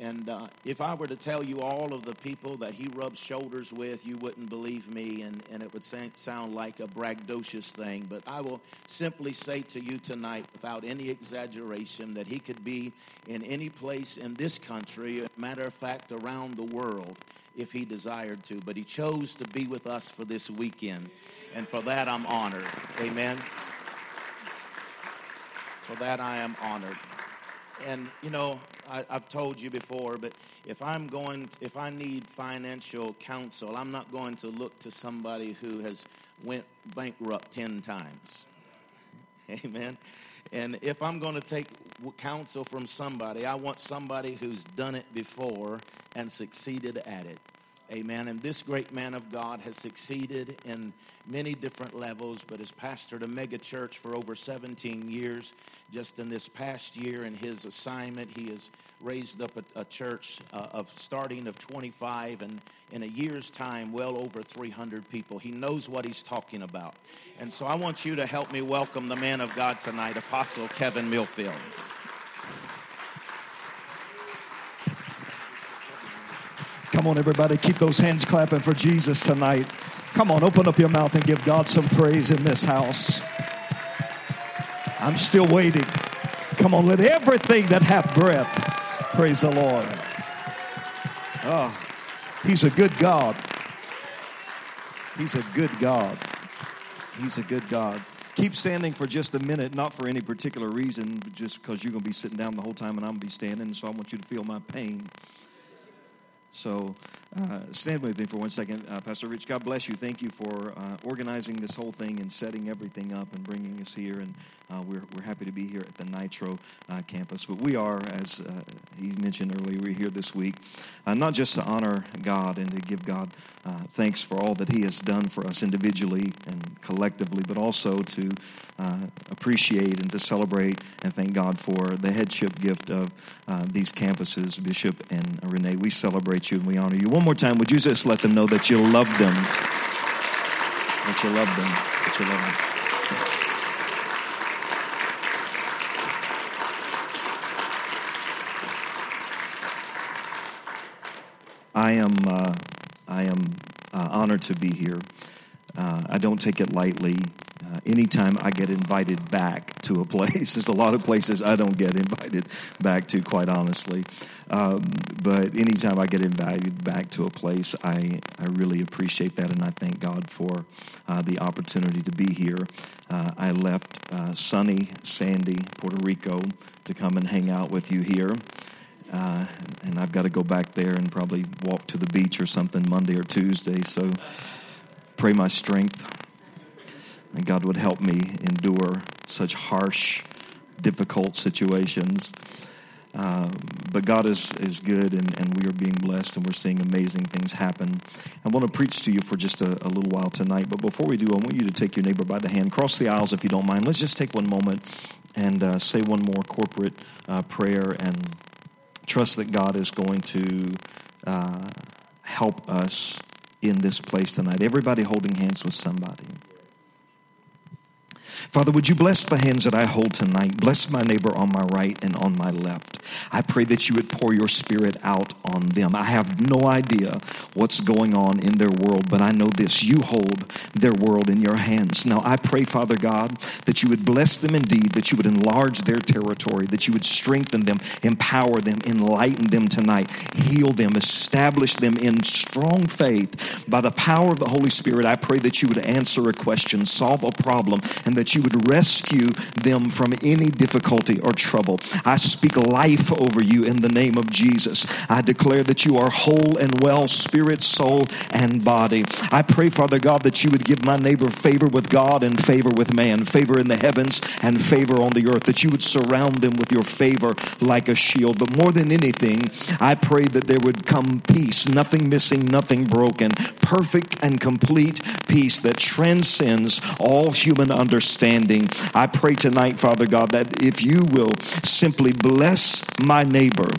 And uh, if I were to tell you all of the people that he rubs shoulders with, you wouldn't believe me, and, and it would sound like a braggadocious thing. But I will simply say to you tonight, without any exaggeration, that he could be in any place in this country, matter of fact, around the world, if he desired to. But he chose to be with us for this weekend, and for that I'm honored. Amen. For that I am honored. And, you know, I, have told you before, but if I'm going, if I need financial counsel, I'm not going to look to somebody who has went bankrupt 10 times. Amen. And if I'm going to take counsel from somebody, I want somebody who's done it before and succeeded at it. Amen. And this great man of God has succeeded in many different levels, but has pastored a mega church for over 17 years. Just in this past year, in his assignment, he has raised up a, a church uh, of starting of 25, and in a year's time, well over 300 people. He knows what he's talking about. And so I want you to help me welcome the man of God tonight, Apostle Kevin Millfield. Come on, everybody, keep those hands clapping for Jesus tonight. Come on, open up your mouth and give God some praise in this house. I'm still waiting. Come on, let everything that hath breath praise the Lord. Oh, he's a good God. He's a good God. He's a good God. Keep standing for just a minute, not for any particular reason, just because you're going to be sitting down the whole time and I'm going to be standing, so I want you to feel my pain. So uh, stand with me for one second. Uh, Pastor Rich, God bless you. Thank you for uh, organizing this whole thing and setting everything up and bringing us here. And uh, we're, we're happy to be here at the Nitro uh, campus. But we are, as uh, he mentioned earlier, we're here this week not just to honor God and to give God thanks for all that he has done for us individually and collectively, but also to appreciate and to celebrate and thank God for the headship gift of these campuses, Bishop and Renee. We celebrate you and we honor you. One more time, would you just let them know that you love them? That you love them. That you love them. I am, uh, I am uh, honored to be here. Uh, I don't take it lightly. Uh, anytime I get invited back to a place, there's a lot of places I don't get invited back to, quite honestly. Um, but anytime I get invited back to a place, I, I really appreciate that, and I thank God for uh, the opportunity to be here. Uh, I left uh, sunny, sandy Puerto Rico to come and hang out with you here. Uh, and I've got to go back there and probably walk to the beach or something Monday or Tuesday. So pray my strength. And God would help me endure such harsh, difficult situations. Uh, but God is, is good, and, and we are being blessed, and we're seeing amazing things happen. I want to preach to you for just a, a, little while tonight. But before we do, I want you to take your neighbor by the hand, cross the aisles if you don't mind. Let's just take one moment and uh, say one more corporate uh, prayer and trust that God is going to uh, help us in this place tonight. Everybody holding hands with somebody. Father, would you bless the hands that I hold tonight? Bless my neighbor on my right and on my left. I pray that you would pour your spirit out on them. I have no idea what's going on in their world, but I know this you hold their world in your hands. Now, I pray, Father God, that you would bless them indeed, that you would enlarge their territory, that you would strengthen them, empower them, enlighten them tonight, heal them, establish them in strong faith. By the power of the Holy Spirit, I pray that you would answer a question, solve a problem, and that you you would rescue them from any difficulty or trouble. I speak life over you in the name of Jesus. I declare that you are whole and well, spirit, soul, and body. I pray, Father God, that you would give my neighbor favor with God and favor with man, favor in the heavens and favor on the earth, that you would surround them with your favor like a shield. But more than anything, I pray that there would come peace, nothing missing, nothing broken, perfect and complete peace that transcends all human understanding understanding. I pray tonight, Father God, that if you will simply bless my neighbor,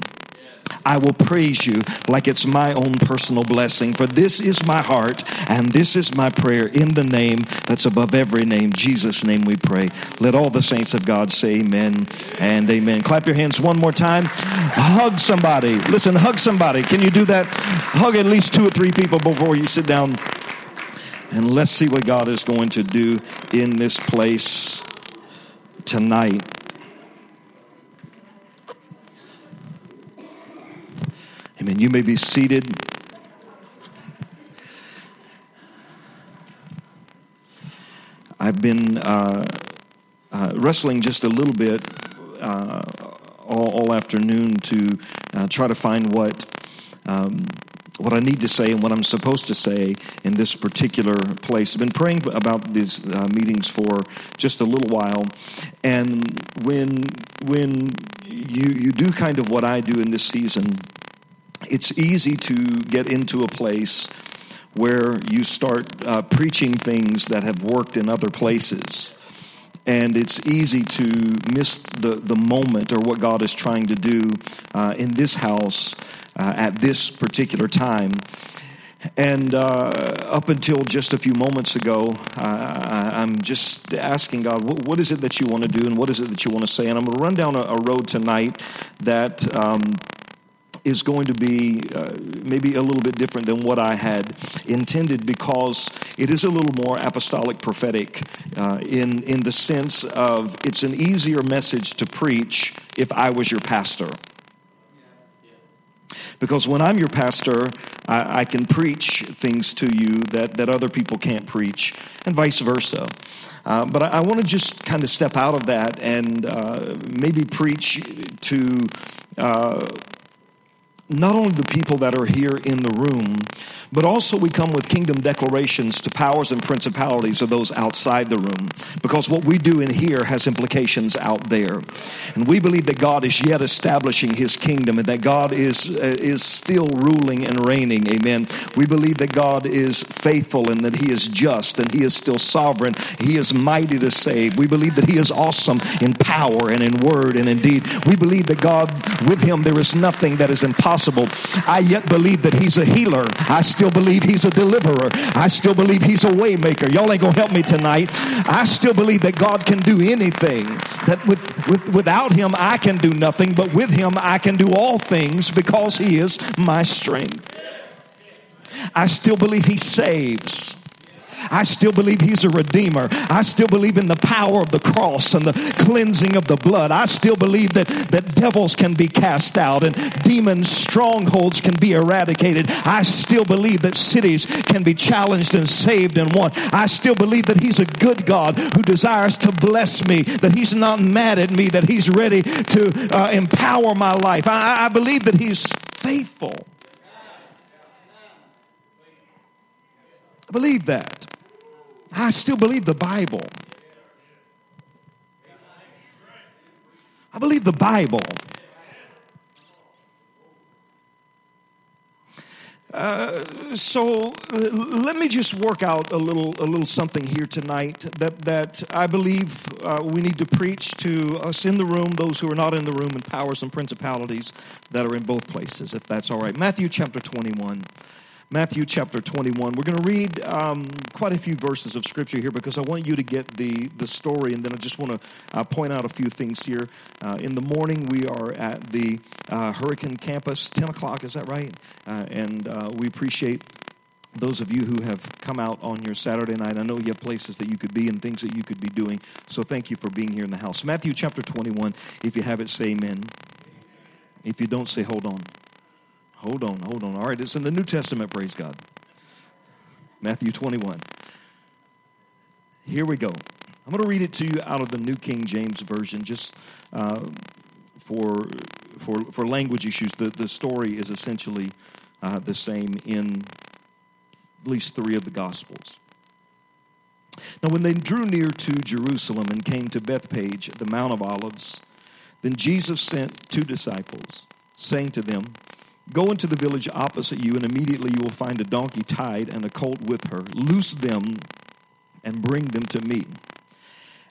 I will praise you like it's my own personal blessing. For this is my heart and this is my prayer in the name that's above every name. Jesus' name we pray. Let all the saints of God say amen and amen. Clap your hands one more time. Hug somebody. Listen, hug somebody. Can you do that? Hug at least two or three people before you sit down. And let's see what God is going to do in this place tonight. Amen. You may be seated. I've been uh, uh, wrestling just a little bit uh, all, all, afternoon to uh, try to find what um, what I need to say and what I'm supposed to say in this particular place. I've been praying about these uh, meetings for just a little while, and when when you you do kind of what I do in this season, it's easy to get into a place where you start uh, preaching things that have worked in other places. And it's easy to miss the, the moment or what God is trying to do uh, in this house uh, at this particular time. And uh, up until just a few moments ago, uh, I'm just asking God, what, what is it that you want to do and what is it that you want to say? And I'm going to run down a, a road tonight that. Um, is going to be uh, maybe a little bit different than what I had intended because it is a little more apostolic prophetic uh, in, in the sense of it's an easier message to preach if I was your pastor. Because when I'm your pastor, I, I can preach things to you that, that other people can't preach, and vice versa. Uh, but I, I want to just kind of step out of that and uh, maybe preach to uh, not only the people that are here in the room, but also we come with kingdom declarations to powers and principalities of those outside the room. Because what we do in here has implications out there. And we believe that God is yet establishing his kingdom and that God is, uh, is still ruling and reigning. Amen. We believe that God is faithful and that he is just and he is still sovereign. He is mighty to save. We believe that he is awesome in power and in word and in deed. We believe that God, with him, there is nothing that is impossible I yet believe that he's a healer. I still believe he's a deliverer. I still believe he's a waymaker. Y'all ain't gonna help me tonight. I still believe that God can do anything. That with, with without him I can do nothing, but with him I can do all things because he is my strength. I still believe he saves. I still believe he's a redeemer. I still believe in the power of the cross and the cleansing of the blood. I still believe that, that devils can be cast out and demons, strongholds can be eradicated. I still believe that cities can be challenged and saved and won. I still believe that he's a good God who desires to bless me, that he's not mad at me, that he's ready to uh, empower my life. I, I believe that he's faithful. I believe that. I still believe the Bible. I believe the Bible. Uh, so uh, let me just work out a little a little something here tonight that that I believe uh, we need to preach to us in the room, those who are not in the room, and powers and principalities that are in both places, if that's all right. Matthew chapter twenty one. Matthew chapter 21. We're going to read um, quite a few verses of scripture here because I want you to get the, the story, and then I just want to uh, point out a few things here. Uh, in the morning, we are at the uh, Hurricane Campus, 10 o'clock, is that right? Uh, and uh, we appreciate those of you who have come out on your Saturday night, I know you have places that you could be and things that you could be doing. So thank you for being here in the house. Matthew chapter 21. If you have it, say amen. If you don't, say hold on. Hold on, hold on. All right, it's in the New Testament, praise God. Matthew 21. Here we go. I'm going to read it to you out of the New King James Version just uh, for, for, for language issues. The, the story is essentially uh, the same in at least three of the Gospels. Now, when they drew near to Jerusalem and came to Bethpage, the Mount of Olives, then Jesus sent two disciples, saying to them, Go into the village opposite you, and immediately you will find a donkey tied and a colt with her. Loose them and bring them to me.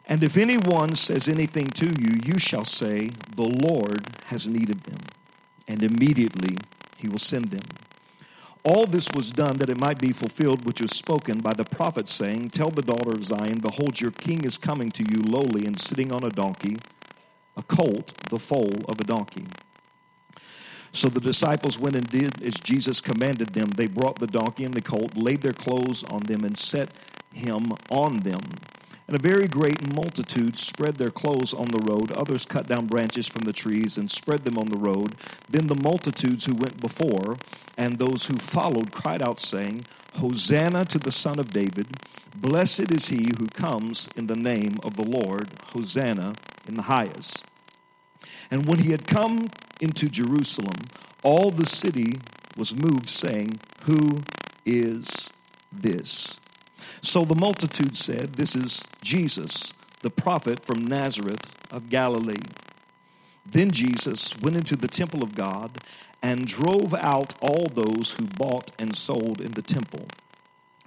And if anyone says anything to you, you shall say, The Lord has need of them, and immediately he will send them. All this was done that it might be fulfilled which was spoken by the prophet, saying, Tell the daughter of Zion, Behold, your king is coming to you lowly and sitting on a donkey, a colt, the foal of a donkey. So the disciples went and did as Jesus commanded them. They brought the donkey and the colt, laid their clothes on them, and set him on them. And a very great multitude spread their clothes on the road. Others cut down branches from the trees and spread them on the road. Then the multitudes who went before and those who followed cried out, saying, Hosanna to the Son of David. Blessed is he who comes in the name of the Lord. Hosanna in the highest. And when he had come into Jerusalem, all the city was moved, saying, Who is this? So the multitude said, This is Jesus, the prophet from Nazareth of Galilee. Then Jesus went into the temple of God and drove out all those who bought and sold in the temple,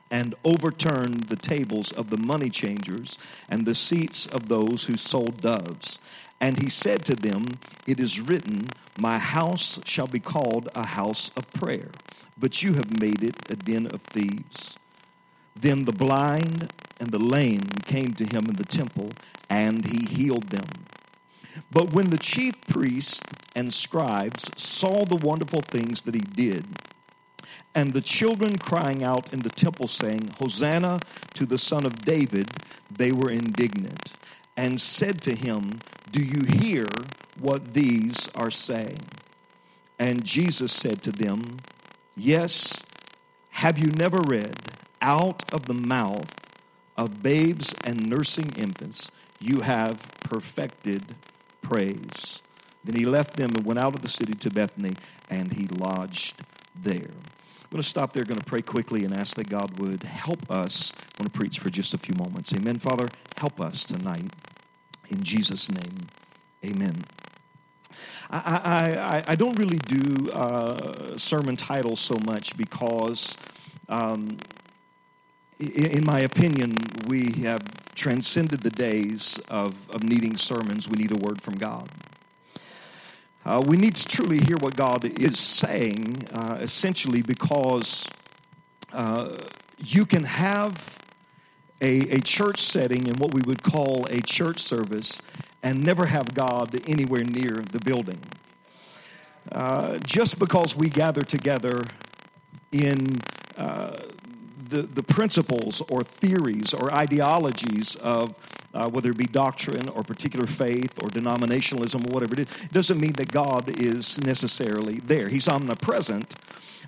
and overturned the tables of the money changers and the seats of those who sold doves. And he said to them, It is written, My house shall be called a house of prayer, but you have made it a den of thieves. Then the blind and the lame came to him in the temple, and he healed them. But when the chief priests and scribes saw the wonderful things that he did, and the children crying out in the temple, saying, Hosanna to the Son of David, they were indignant, and said to him, Do you hear what these are saying? And Jesus said to them, Yes, have you never read, out of the mouth of babes and nursing infants, you have perfected praise. Then he left them and went out of the city to Bethany, and he lodged there. I'm going to stop there, I'm going to pray quickly and ask that God would help us. I want to preach for just a few moments. Amen. Father, help us tonight. In Jesus' name, amen. I, I, I don't really do uh, sermon titles so much because, um, in my opinion, we have transcended the days of, of needing sermons. We need a word from God. Uh, we need to truly hear what God is saying, uh, essentially, because uh, you can have a, a church setting in what we would call a church service and never have God anywhere near the building. Uh, just because we gather together in uh, the, the principles or theories or ideologies of uh, whether it be doctrine or particular faith or denominationalism or whatever it is, doesn't mean that God is necessarily there. He's omnipresent,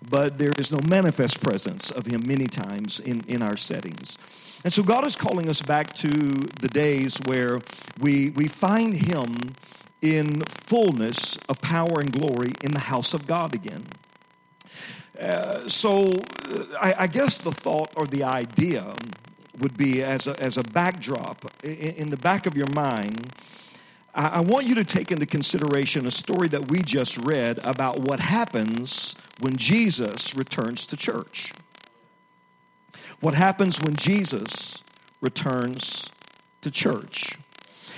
but there is no manifest presence of Him many times in, in our settings. And so God is calling us back to the days where we, we find Him in fullness of power and glory in the house of God again. Uh, so uh, I, I, guess the thought or the idea would be as a, as a backdrop in, in the back of your mind. I, I want you to take into consideration a story that we just read about what happens when Jesus returns to church. What happens when Jesus returns to church?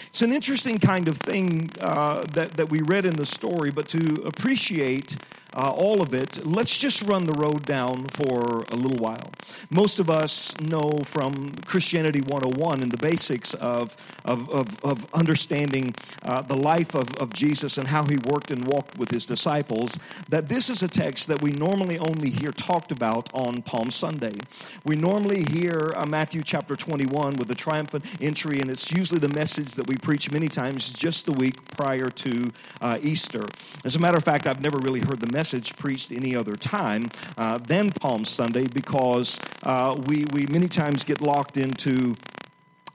It's an interesting kind of thing uh, that, that we read in the story, but to appreciate uh, all of it, let's just run the road down for a little while. Most of us know from Christianity 101 and the basics of, of, of, of understanding uh, the life of, of Jesus and how he worked and walked with his disciples that this is a text that we normally only hear talked about on Palm Sunday. We normally hear uh, Matthew chapter 21 with the triumphant entry, and it's usually the message that we preach many times just the week prior to uh, Easter. As a matter of fact, I've never really heard the message message preached any other time uh, than Palm Sunday because uh, we, we many times get locked into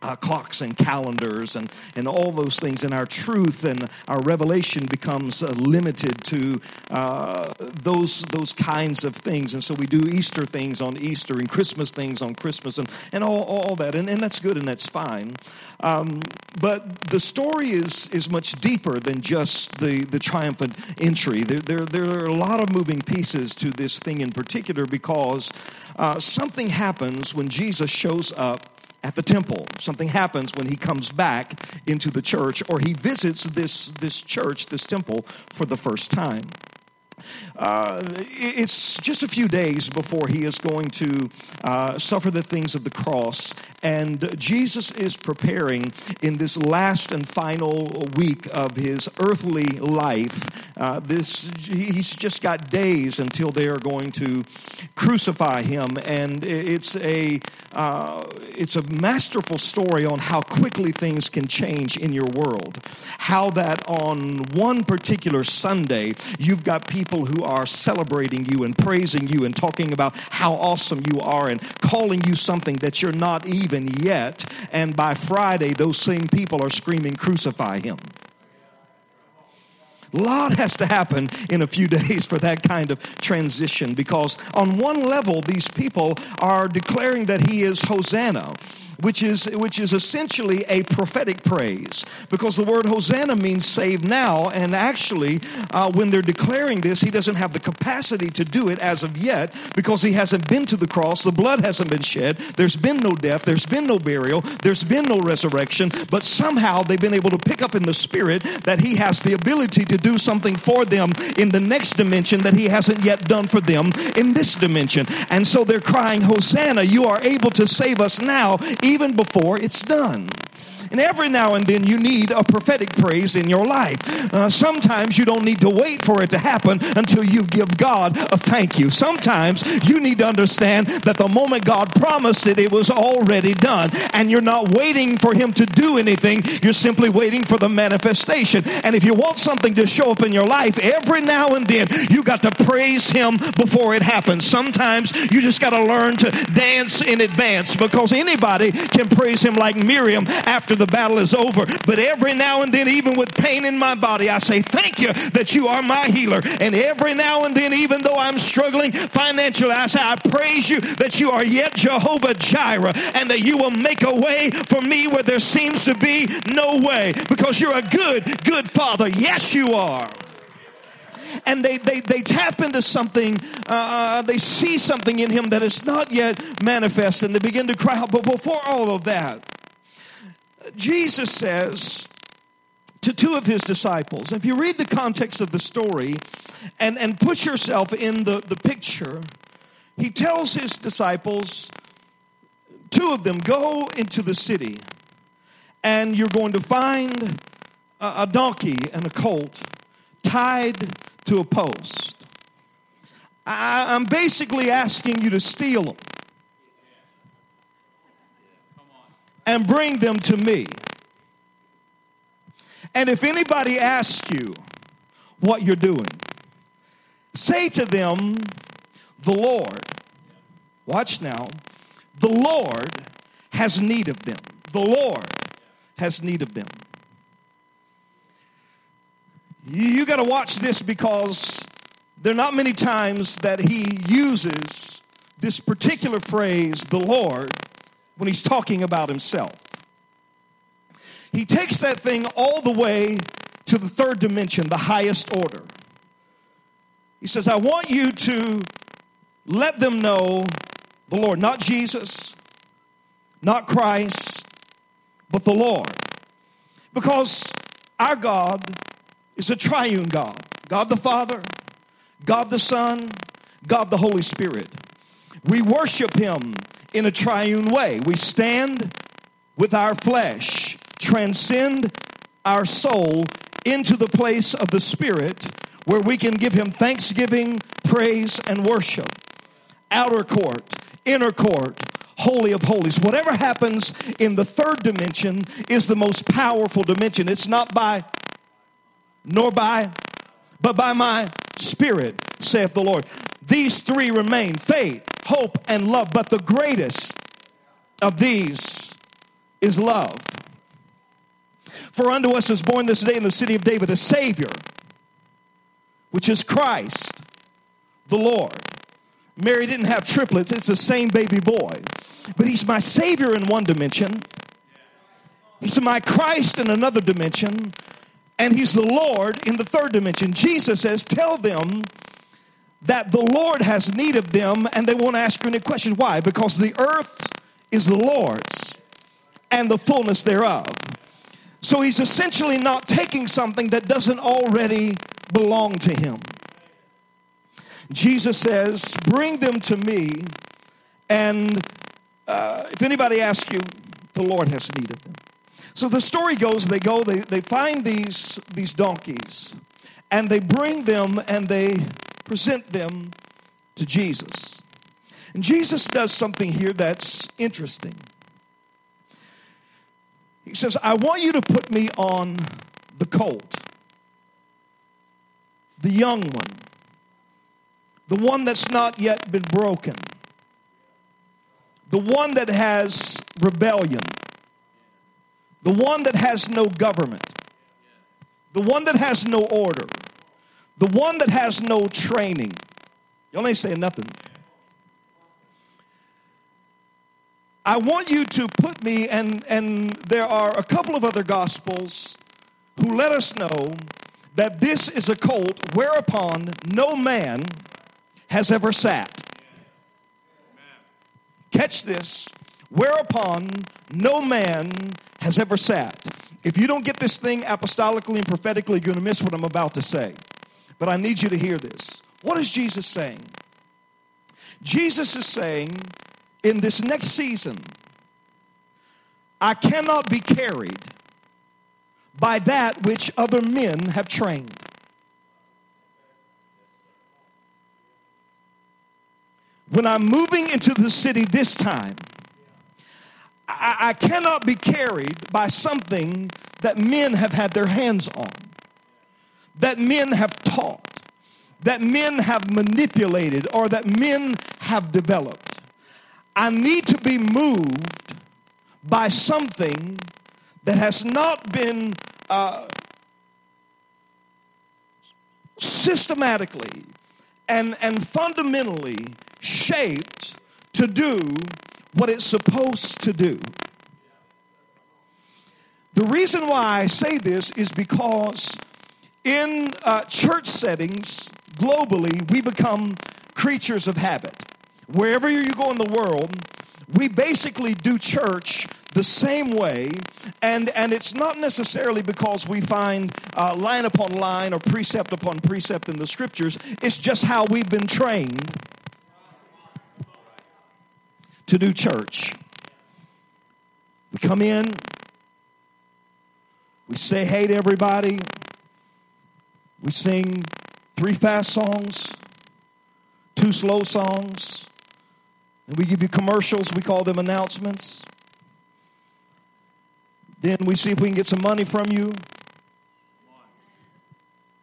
uh, clocks and calendars and, and all those things, and our truth and our revelation becomes uh, limited to uh, those, those kinds of things. And so we do Easter things on Easter and Christmas things on Christmas and, and all, all that. And, and that's good and that's fine. Um, but the story is, is much deeper than just the, the triumphant entry. There, there, there are a lot of moving pieces to this thing in particular because uh, something happens when Jesus shows up at the temple. Something happens when he comes back into the church or he visits this, this church, this temple, for the first time. Uh, it's just a few days before he is going to uh, suffer the things of the cross. And Jesus is preparing in this last and final week of his earthly life. Uh, this he's just got days until they are going to crucify him, and it's a uh, it's a masterful story on how quickly things can change in your world. How that on one particular Sunday you've got people who are celebrating you and praising you and talking about how awesome you are and calling you something that you're not even yet. And by Friday, those same people are screaming, Crucify him. A lot has to happen in a few days for that kind of transition because, on one level, these people are declaring that he is Hosanna which is, which is essentially a prophetic praise because the word Hosanna means save now. And actually, uh, when they're declaring this, he doesn't have the capacity to do it as of yet because he hasn't been to the cross. The blood hasn't been shed. There's been no death. There's been no burial. There's been no resurrection. But somehow they've been able to pick up in the spirit that he has the ability to do something for them in the next dimension that he hasn't yet done for them in this dimension. And so they're crying, Hosanna, you are able to save us now, even before it's done. And every now and then you need a prophetic praise in your life. Uh, sometimes you don't need to wait for it to happen until you give God a thank you. Sometimes you need to understand that the moment God promised it, it was already done. And you're not waiting for Him to do anything, you're simply waiting for the manifestation. And if you want something to show up in your life, every now and then you got to praise Him before it happens. Sometimes you just got to learn to dance in advance because anybody can praise Him like Miriam after the battle is over. But every now and then, even with pain in my body, I say, Thank you that you are my healer. And every now and then, even though I'm struggling financially, I say, I praise you that you are yet Jehovah Jireh and that you will make a way for me where there seems to be no way because you're a good, good father. Yes, you are and they, they, they tap into something, uh, uh they see something in him that is not yet manifest, and they begin to cry out. But before all of that, Jesus says to two of his disciples, if you read the context of the story and, and put yourself in the, the picture, he tells his disciples, two of them, go into the city and you're going to find a, a donkey and a colt tied to a post. I, I'm basically asking you to steal them. And bring them to me. And if anybody asks you what you're doing, say to them, The Lord, watch now, the Lord has need of them. The Lord has need of them. You, got to watch this because there are not many times that he uses this particular phrase, the Lord, when he's talking about himself. He takes that thing all the way to the third dimension, the highest order. He says, I want you to let them know the Lord, not Jesus, not Christ, but the Lord. Because our God is a triune God God the Father, God the Son, God the Holy Spirit. We worship Him in a triune way. We stand with our flesh, transcend our soul into the place of the Spirit where we can give Him thanksgiving, praise, and worship. Outer court, inner court, holy of holies. Whatever happens in the third dimension is the most powerful dimension. It's not by, nor by, but by my spirit, saith the Lord. These three remain faith, hope, and love. But the greatest of these is love. For unto us is born this day in the city of David a Savior, which is Christ the Lord. Mary didn't have triplets, it's the same baby boy. But he's my Savior in one dimension, he's my Christ in another dimension, and he's the Lord in the third dimension. Jesus says, Tell them that the Lord has need of them and they won't ask you any questions. Why? Because the earth is the Lord's and the fullness thereof. So he's essentially not taking something that doesn't already belong to him. Jesus says, Bring them to me, and uh, if anybody asks you, the Lord has need of them. So the story goes they go, they, they find these, these donkeys, and they bring them and they present them to Jesus. And Jesus does something here that's interesting. He says, I want you to put me on the colt, the young one, the one that's not yet been broken, the one that has rebellion, the one that has no government, the one that has no order, the one that has no training. Y'all ain't saying nothing. I want you to put me, and, and there are a couple of other gospels who let us know that this is a colt whereupon no man has ever sat. Catch this. Whereupon no man has ever sat. If you don't get this thing apostolically and prophetically, you're going to miss what I'm about to say. But I need you to hear this. What is Jesus saying? Jesus is saying, in this next season, I cannot be carried by that which other men have trained. When I'm moving into the city this time, I, I, cannot be carried by something that men have had their hands on, that men have taught, that men have manipulated, or that men have developed. I need to be moved by something that has not been uh, systematically and, and fundamentally shaped to do what it's supposed to do. The reason why I say this is because in uh, church settings globally, we become creatures of habit. Wherever you go in the world, we basically do church the same way, and, and it's not necessarily because we find uh, line upon line or precept upon precept in the scriptures, it's just how we've been trained to do church. We come in, we say hey to everybody, we sing three fast songs, two slow songs, and we give you commercials, we call them announcements. Then we see if we can get some money from you.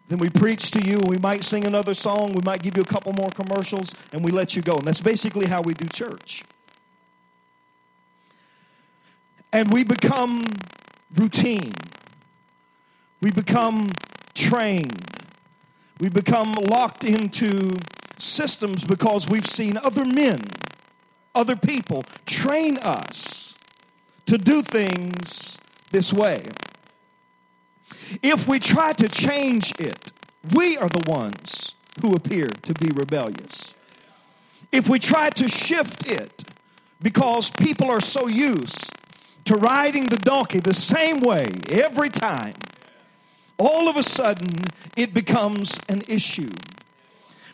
Then we preach to you. We might sing another song. We might give you a couple more commercials, and we let you go. And that's basically how we do church. And we become routine. We become trained. We become locked into systems because we've seen other men, other people train us to do things this way. If we try to change it, we are the ones who appear to be rebellious. If we try to shift it because people are so used to riding the donkey the same way every time, all of a sudden it becomes an issue.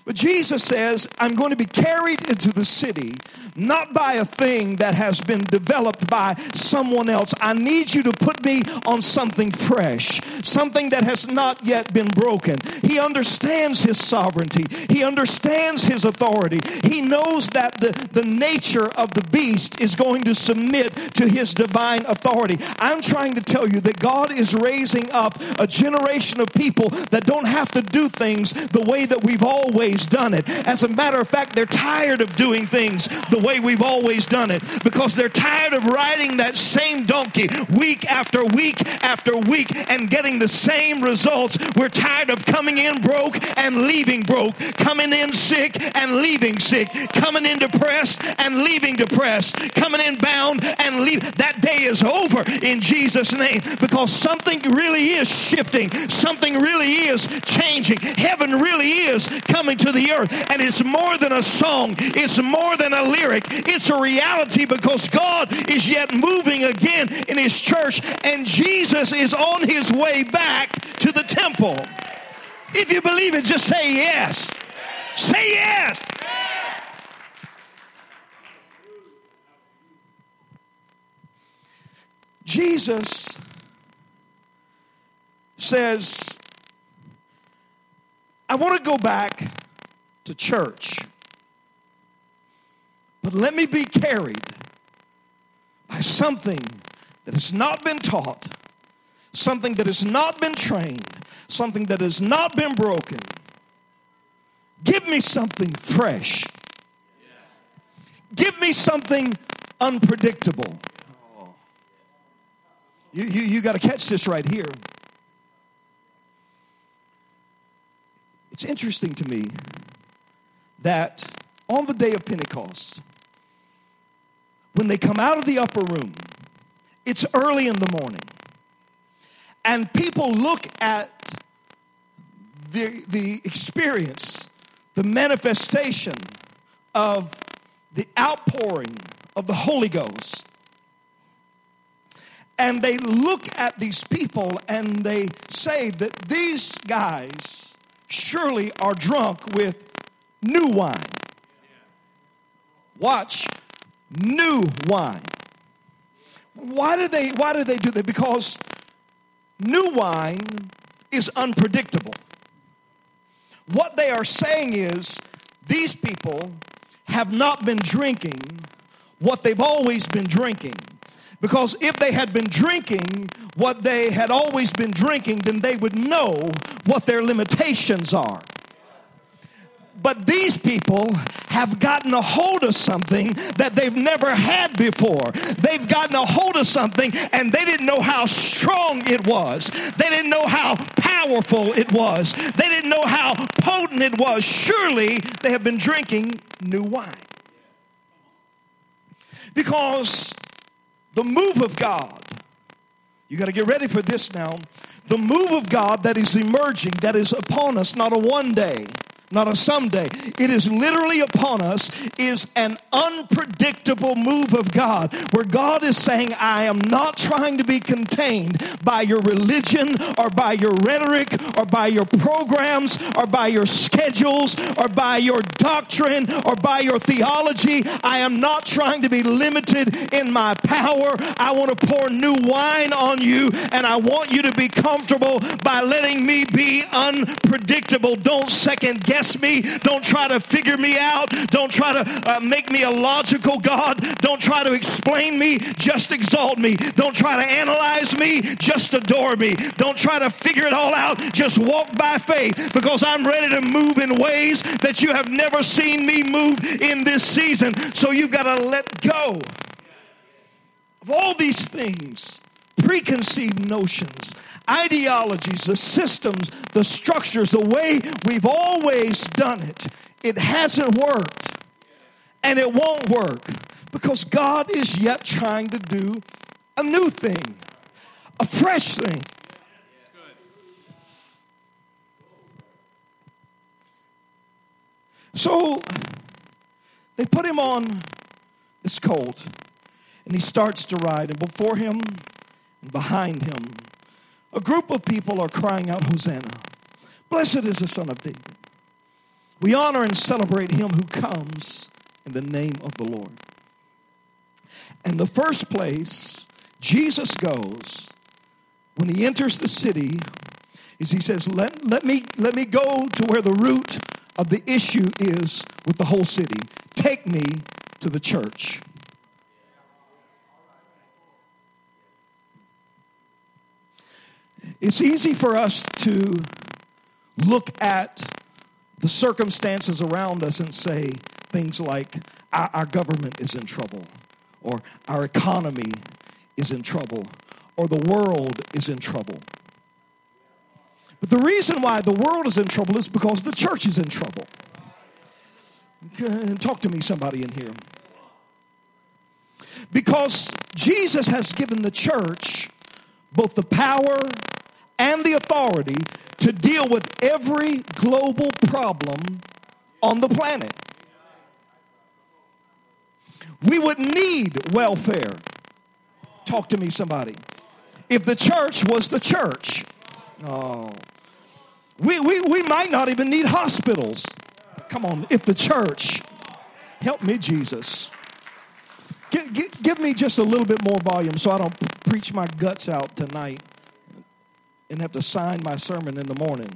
But Jesus says, I'm going to be carried into the city not by a thing that has been developed by someone else. I need you to put me on something fresh, something that has not yet been broken. He understands his sovereignty, he understands his authority. He knows that the, the nature of the beast is going to submit to his divine authority. I'm trying to tell you that God is raising up a generation of people that don't have to do things the way that we've always done it. As a matter of fact, they're tired of doing things the way we've always done it because they're tired of riding that same donkey week after week after week and getting the same results. We're tired of coming in broke and leaving broke, coming in sick and leaving sick, coming in depressed and leaving depressed, coming in bound and leave. That day is over in Jesus' name because something really is shifting, something really is changing. Heaven really is coming to the earth, and it's more than a song, it's more than a lyric it's a reality because God is yet moving again in his church, and Jesus is on his way back to the temple. If you believe it, just say yes. Say yes. Jesus says, I want to go back to church but let me be carried by something that has not been taught, something that has not been trained, something that has not been broken. Give me something fresh. Give me something unpredictable. You, you, you got to catch this right here. It's interesting to me that on the day of Pentecost, when they come out of the upper room, it's early in the morning, and people look at the, the experience, the manifestation of the outpouring of the Holy Ghost. And they look at these people and they say that these guys surely are drunk with new wine. Watch, new wine. Why do they why do they do that? Because new wine is unpredictable. What they are saying is these people have not been drinking what they've always been drinking. Because if they had been drinking what they had always been drinking, then they would know what their limitations are. But these people have gotten a hold of something that they've never had before. They've gotten a hold of something and they didn't know how strong it was. They didn't know how powerful it was. They didn't know how potent it was. Surely they have been drinking new wine. Because the move of God, you got to get ready for this now. The move of God that is emerging, that is upon us, not a one day, not a someday. It is literally upon us, is an unpredictable move of God where God is saying, I am not trying to be contained by your religion or by your rhetoric or by your programs or by your schedules or by your doctrine or by your theology. I am not trying to be limited in my power. I want to pour new wine on you and I want you to be comfortable by letting me be unpredictable. Don't second guess me. Don't try to figure me out. Don't try to uh, make me a logical God. Don't try to explain me. Just exalt me. Don't try to analyze me. Just adore me. Don't try to figure it all out. Just walk by faith because I'm ready to move in ways that you have never seen me move in this season. So you've got to let go of all these things, preconceived notions ideologies, the systems, the structures, the way we've always done it. It hasn't worked. And it won't work because God is yet trying to do a new thing, a fresh thing. So they put him on this colt, and he starts to ride, and before him and behind him a group of people are crying out, Hosanna. Blessed is the Son of David. We honor and celebrate him who comes in the name of the Lord. And the first place Jesus goes when he enters the city is he says, let, let, me, let me go to where the root of the issue is with the whole city. Take me to the church. It's easy for us to look at the circumstances around us and say things like, our, government is in trouble, or our economy is in trouble, or the world is in trouble. But the reason why the world is in trouble is because the church is in trouble. Talk to me, somebody in here. Because Jesus has given the church both the power and the authority to deal with every global problem on the planet. We would need welfare. Talk to me, somebody. If the church was the church, oh, we, we, we might not even need hospitals. Come on, if the church, help me, Jesus. Give, give, give me just a little bit more volume so I don't preach my guts out tonight and have to sign my sermon in the morning.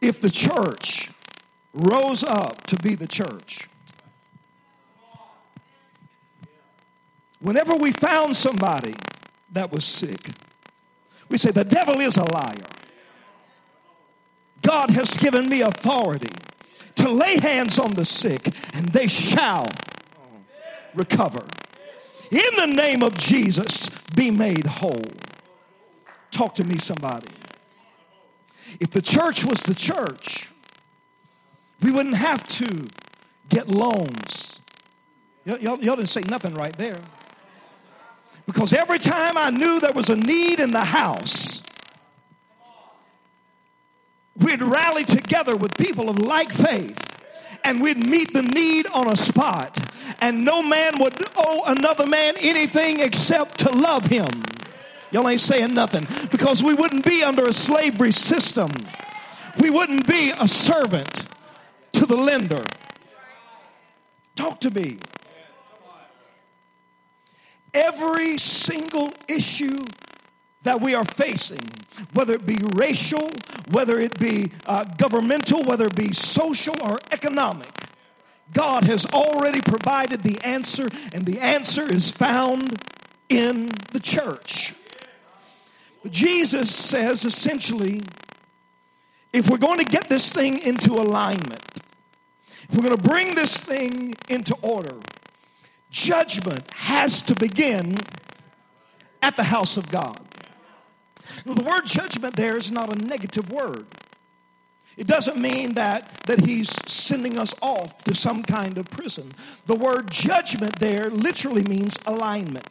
If the church rose up to be the church, whenever we found somebody that was sick, we say, The devil is a liar. God has given me authority to lay hands on the sick, and they shall recover. In the name of Jesus, be made whole. Talk to me, somebody. If the church was the church, we wouldn't have to get loans. Y'all, y'all, y'all didn't say nothing right there. Because every time I knew there was a need in the house, we'd rally together with people of like faith and we'd meet the need on a spot. And no man would owe another man anything except to love him. Y'all ain't saying nothing because we wouldn't be under a slavery system. We wouldn't be a servant to the lender. Talk to me. Every single issue that we are facing, whether it be racial, whether it be uh, governmental, whether it be social or economic, God has already provided the answer, and the answer is found in the church. Jesus says essentially if we're going to get this thing into alignment, if we're going to bring this thing into order, judgment has to begin at the house of God. Now, the word judgment there is not a negative word. It doesn't mean that, that he's sending us off to some kind of prison. The word judgment there literally means alignment.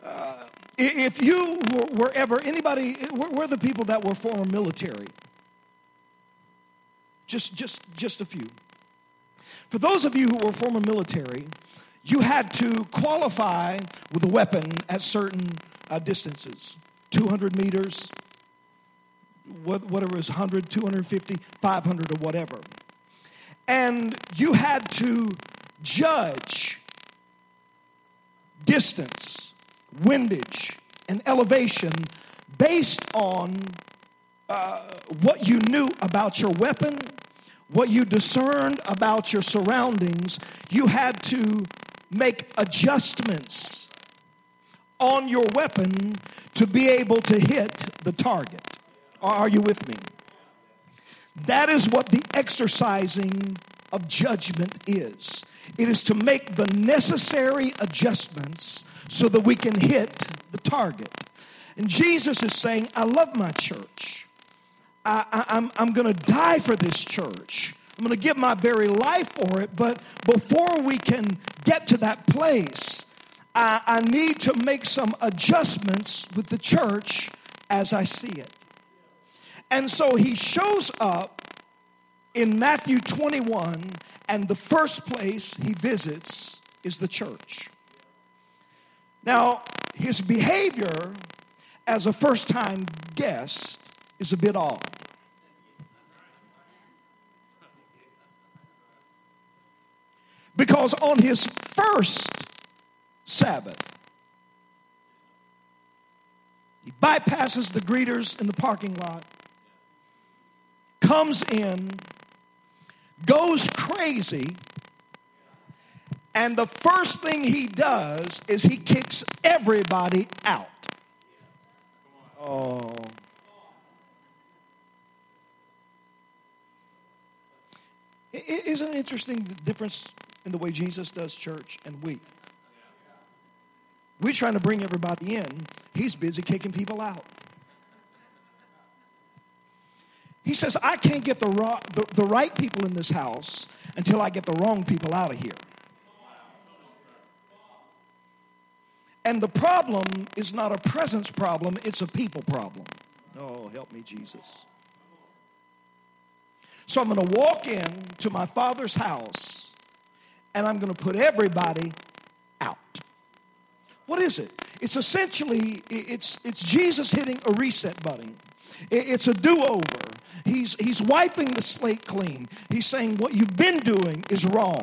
Uh, if you were, were ever, anybody, we're the people that were former military. Just, just, just a few. For those of you who were former military, you had to qualify with a weapon at certain uh, distances 200 meters, whatever is 100, 250, 500, or whatever. And you had to judge distance, windage, and elevation based on uh, what you knew about your weapon, what you discerned about your surroundings. You had to make adjustments on your weapon to be able to hit the target. Are you with me? That is what the exercising of judgment is. It is to make the necessary adjustments so that we can hit the target. And Jesus is saying, I love my church. I, am I'm, I'm going to die for this church. I'm going to give my very life for it. But before we can get to that place, I, I need to make some adjustments with the church as I see it. And so he shows up in Matthew 21, and the first place he visits is the church. Now, his behavior as a first time guest is a bit odd. Because on his first Sabbath, he bypasses the greeters in the parking lot, comes in, goes crazy, and the first thing he does is he kicks everybody out. Oh. Isn't it interesting the difference in the way Jesus does church and we? We're trying to bring everybody in, he's busy kicking people out. He says, I can't get the, the, the right people in this house until I get the wrong people out of here. And the problem is not a presence problem, it's a people problem. Oh, help me, Jesus. So I'm going to walk in to my father's house and I'm going to put everybody out. What is it? It's essentially it's it's Jesus hitting a reset button. It's a do-over. He's he's wiping the slate clean. He's saying what you've been doing is wrong.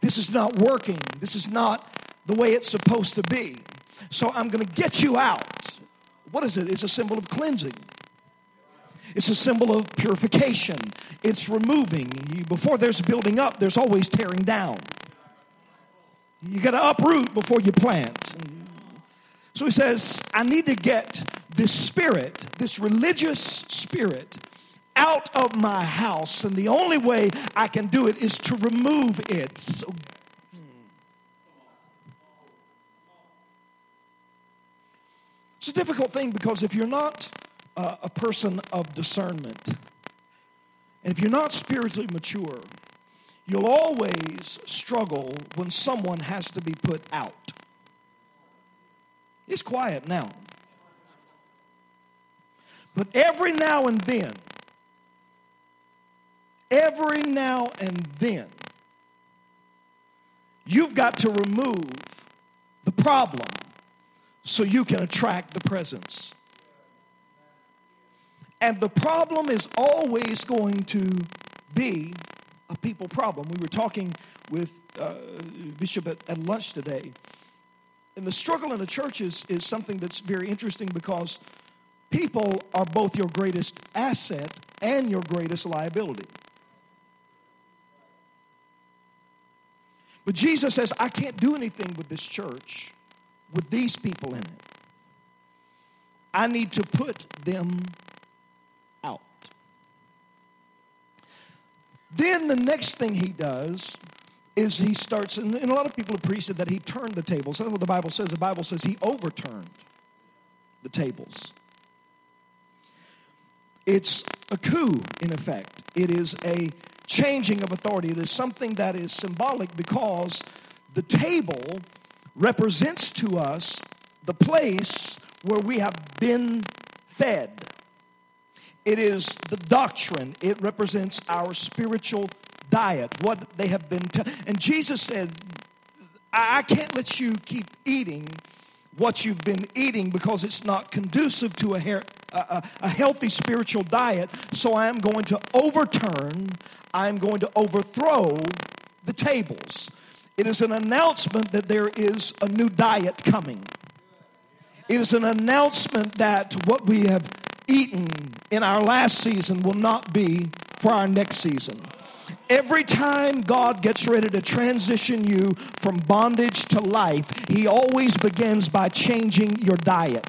This is not working. This is not the way it's supposed to be. So I'm going to get you out. What is it? It's a symbol of cleansing. It's a symbol of purification. It's removing. Before there's building up, there's always tearing down. You got to uproot before you plant. So he says, I need to get this spirit, this religious spirit, out of my house. And the only way I can do it is to remove it. So, it's a difficult thing because if you're not uh, a person of discernment, and if you're not spiritually mature, you'll always struggle when someone has to be put out. It's quiet now. But every now and then, every now and then, you've got to remove the problem so you can attract the presence. And the problem is always going to be a people problem. We were talking with uh, Bishop at, at lunch today. And the struggle in the church is, is something that's very interesting because people are both your greatest asset and your greatest liability. But Jesus says, I can't do anything with this church with these people in it. I need to put them out. Then the next thing he does is he starts, and, a lot of people have preached that he turned the tables. That's what the Bible says. The Bible says he overturned the tables. It's a coup, in effect. It is a changing of authority. It is something that is symbolic because the table represents to us the place where we have been fed. It is the doctrine, it represents our spiritual diet, what they have been. T- and Jesus said, I-, I can't let you keep eating what you've been eating because it's not conducive to a, a, a, healthy spiritual diet. So I am going to overturn, I'm going to overthrow the tables. It is an announcement that there is a new diet coming. It is an announcement that what we have eaten in our last season will not be for our next season. Every time God gets ready to transition you from bondage to life, He always begins by changing your diet.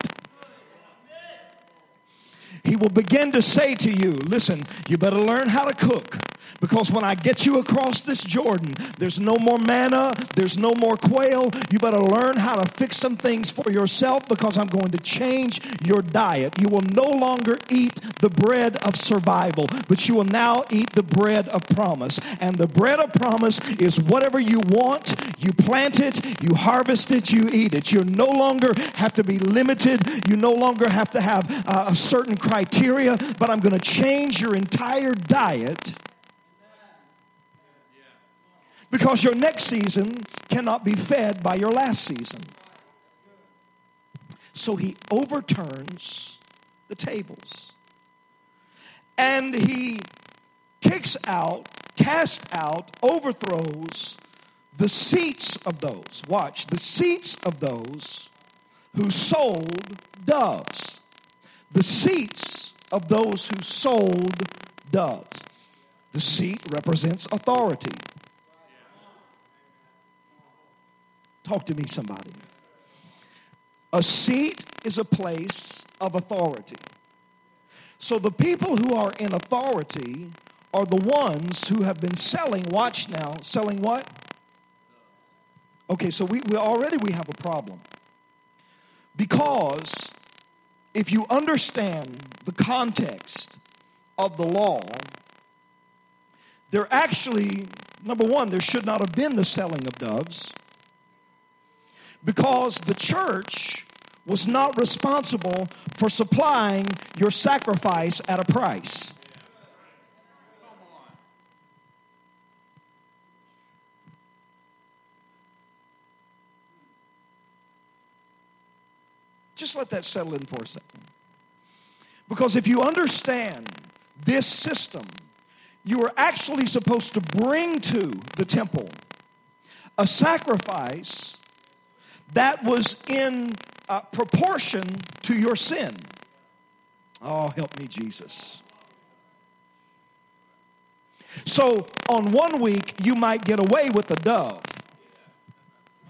He will begin to say to you, listen, you better learn how to cook. Because when I get you across this Jordan, there's no more manna, there's no more quail. You better learn how to fix some things for yourself because I'm going to change your diet. You will no longer eat the bread of survival, but you will now eat the bread of promise. And the bread of promise is whatever you want, you plant it, you harvest it, you eat it. You no longer have to be limited, you no longer have to have uh, a certain criteria, but I'm going to change your entire diet because your next season cannot be fed by your last season. So he overturns the tables. And he kicks out, casts out, overthrows the seats of those. Watch, the seats of those who sold doves. The seats of those who sold doves. The seat represents authority. Talk to me, somebody. A seat is a place of authority. So the people who are in authority are the ones who have been selling, watch now, selling what? Okay, so we, we already we have a problem. Because if you understand the context of the law, there actually, number one, there should not have been the selling of doves because the church was not responsible for supplying your sacrifice at a price. Just let that settle in for a second. Because if you understand this system, you are actually supposed to bring to the temple a sacrifice that was in uh, proportion to your sin. Oh, help me, Jesus. So, on one week, you might get away with a dove.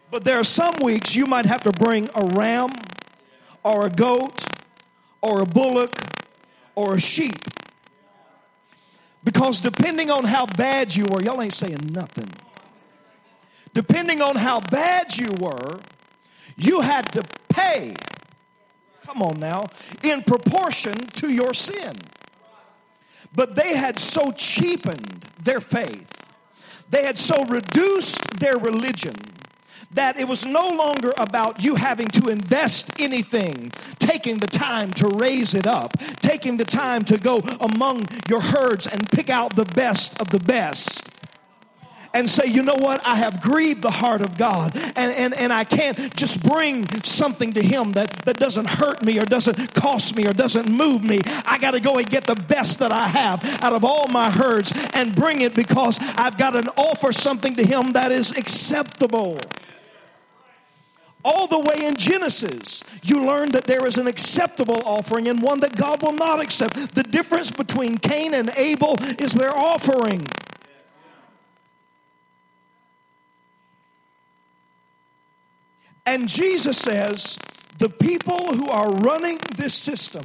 But there are some weeks you might have to bring a ram or a goat or a bullock or a sheep. Because depending on how bad you were, y'all ain't saying nothing. Depending on how bad you were, you had to pay. Come on now, in proportion to your sin. But they had so cheapened their faith, they had so reduced their religion that it was no longer about you having to invest anything, taking the time to raise it up, taking the time to go among your herds and pick out the best of the best and say, you know what, I have grieved the heart of God, and, and, and I can't just bring something to Him that, that doesn't hurt me or doesn't cost me or doesn't move me. I got to go and get the best that I have out of all my herds and bring it because I've got to offer something to Him that is acceptable all the way in Genesis, you learn that there is an acceptable offering and one that God will not accept. The difference between Cain and Abel is their offering. And Jesus says, the people who are running this system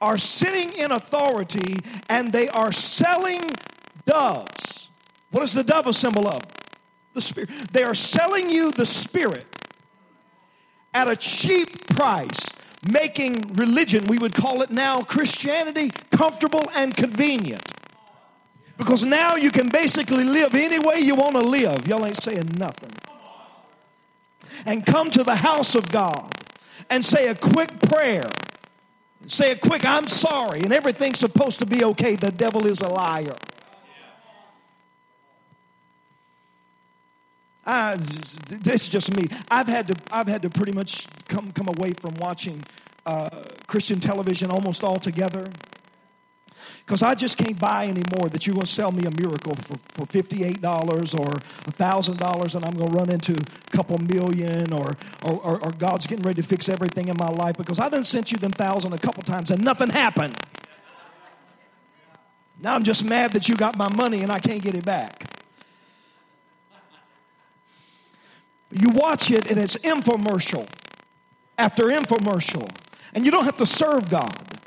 are sitting in authority and they are selling doves. What is the dove a symbol of? The Spirit. They are selling you the Spirit at a cheap price, making religion, we would call it now Christianity, comfortable and convenient. Because now you can basically live any way you want to live. Y'all ain't saying nothing and come to the house of God and say a quick prayer. Say a quick, I'm sorry, and everything's supposed to be okay. The devil is a liar. I, this is just me. I've had to, I've had to pretty much come, come away from watching uh, Christian television almost altogether. Because I just can't buy anymore that you're going to sell me a miracle for, for $58 or $1,000 and I'm going to run into a couple million or, or, or, God's getting ready to fix everything in my life because I done sent you them thousand a couple times and nothing happened. Now I'm just mad that you got my money and I can't get it back. You watch it and it's infomercial after infomercial. And you don't have to serve God.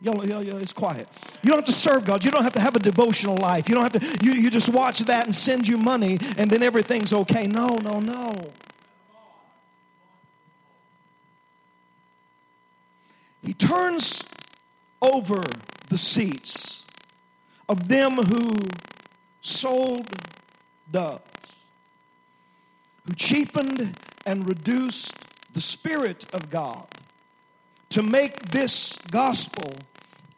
Y'all, y'all, y'all, it's quiet. You don't have to serve God. You don't have to have a devotional life. You don't have to, you, you just watch that and send you money and then everything's okay. No, no, no. He turns over the seats of them who sold doves, who cheapened and reduced the Spirit of God to make this gospel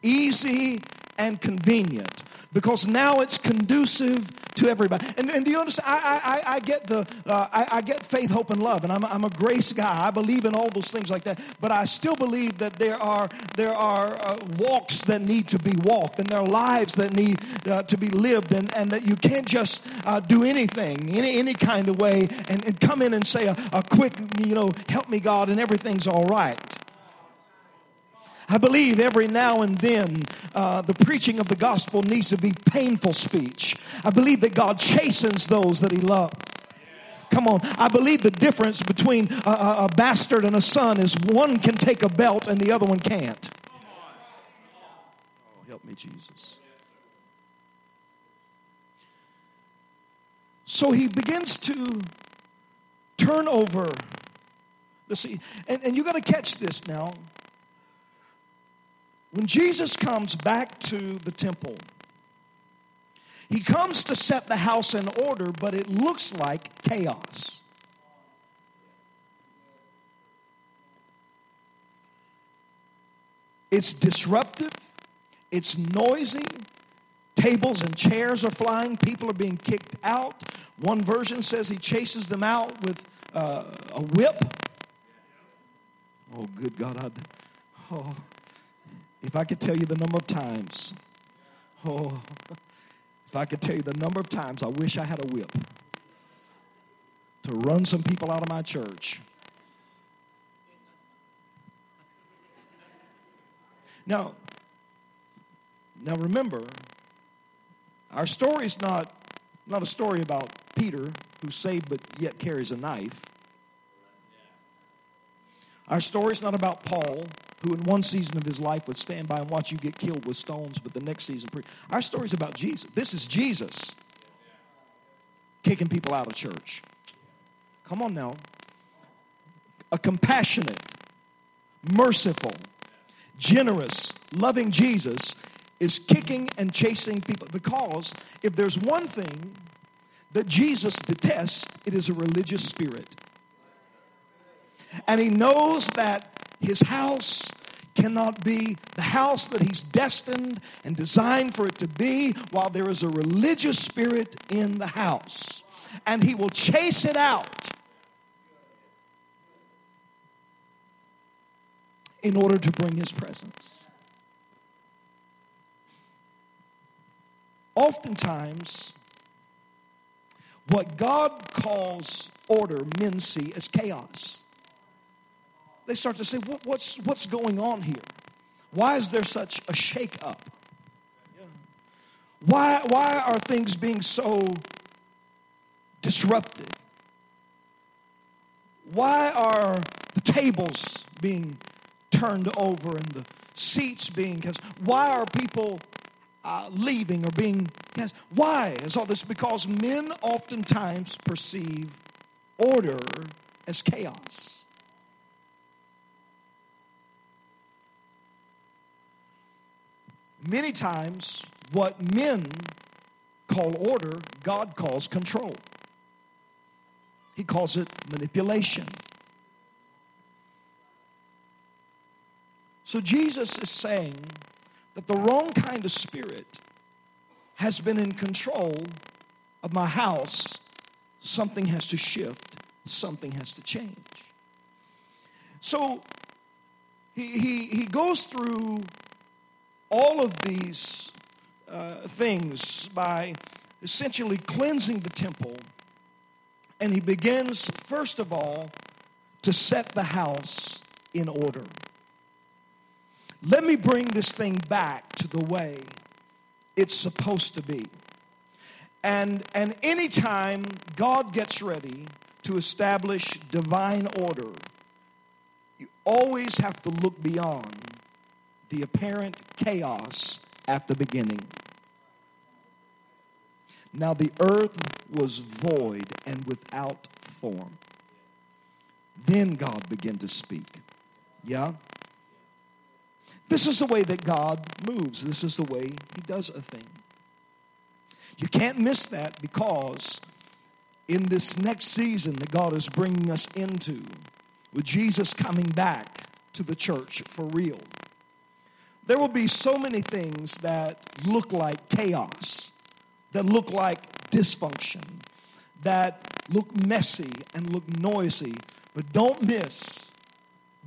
easy and convenient because now it's conducive to everybody. And, and do you understand? I, I, I get the uh, I, I, get faith, hope, and love, and I'm, I'm a grace guy. I believe in all those things like that. But I still believe that there are there are uh, walks that need to be walked, and there are lives that need uh, to be lived, and, and that you can't just uh, do anything any any kind of way and, and come in and say a, a quick you know help me God and everything's all right. I believe every now and then uh, the preaching of the gospel needs to be painful speech. I believe that God chastens those that He loves. Come on. I believe the difference between a, a, bastard and a son is one can take a belt and the other one can't. Oh, help me, Jesus. So he begins to turn over the sea. And, and you got to catch this now. When Jesus comes back to the temple, he comes to set the house in order, but it looks like chaos. It's disruptive, it's noisy, tables and chairs are flying, people are being kicked out. One version says he chases them out with uh, a whip. Oh, good God. I'd, oh. If I could tell you the number of times, oh, if I could tell you the number of times I wish I had a whip. to run some people out of my church. Now, now remember, our story is not, not a story about Peter who's saved but yet carries a knife. Our story is not about Paul, who in one season of his life would stand by and watch you get killed with stones, but the next season, our story is about Jesus. This is Jesus kicking people out of church. Come on now. A compassionate, merciful, generous, loving Jesus is kicking and chasing people because if there's one thing that Jesus detests, it is a religious spirit. And he knows that his house cannot be the house that he's destined and designed for it to be while there is a religious spirit in the house. And he will chase it out in order to bring his presence. Oftentimes, what God calls order, men see as chaos. They start to say, what, what's, what's going on here? Why is there such a shakeup? Why, why are things being so disrupted? Why are the tables being turned over and the seats being cast? Why are people uh, leaving or being cast? Why is all this? Because men oftentimes perceive order as chaos. Many times, what men call order, God calls control. He calls it manipulation. So Jesus is saying that the wrong kind of spirit has been in control of my house. Something has to shift, something has to change. So he, he, he goes through all of these uh, things by essentially cleansing the temple. And he begins, first of all, to set the house in order. Let me bring this thing back to the way it's supposed to be. And, and anytime God gets ready to establish divine order, you always have to look beyond the apparent chaos at the beginning. Now the earth was void and without form. Then God began to speak. Yeah? This is the way that God moves. This is the way He does a thing. You can't miss that because in this next season that God is bringing us into, with Jesus coming back to the church for real, there will be so many things that look like chaos, that look like dysfunction, that look messy and look noisy. But don't miss,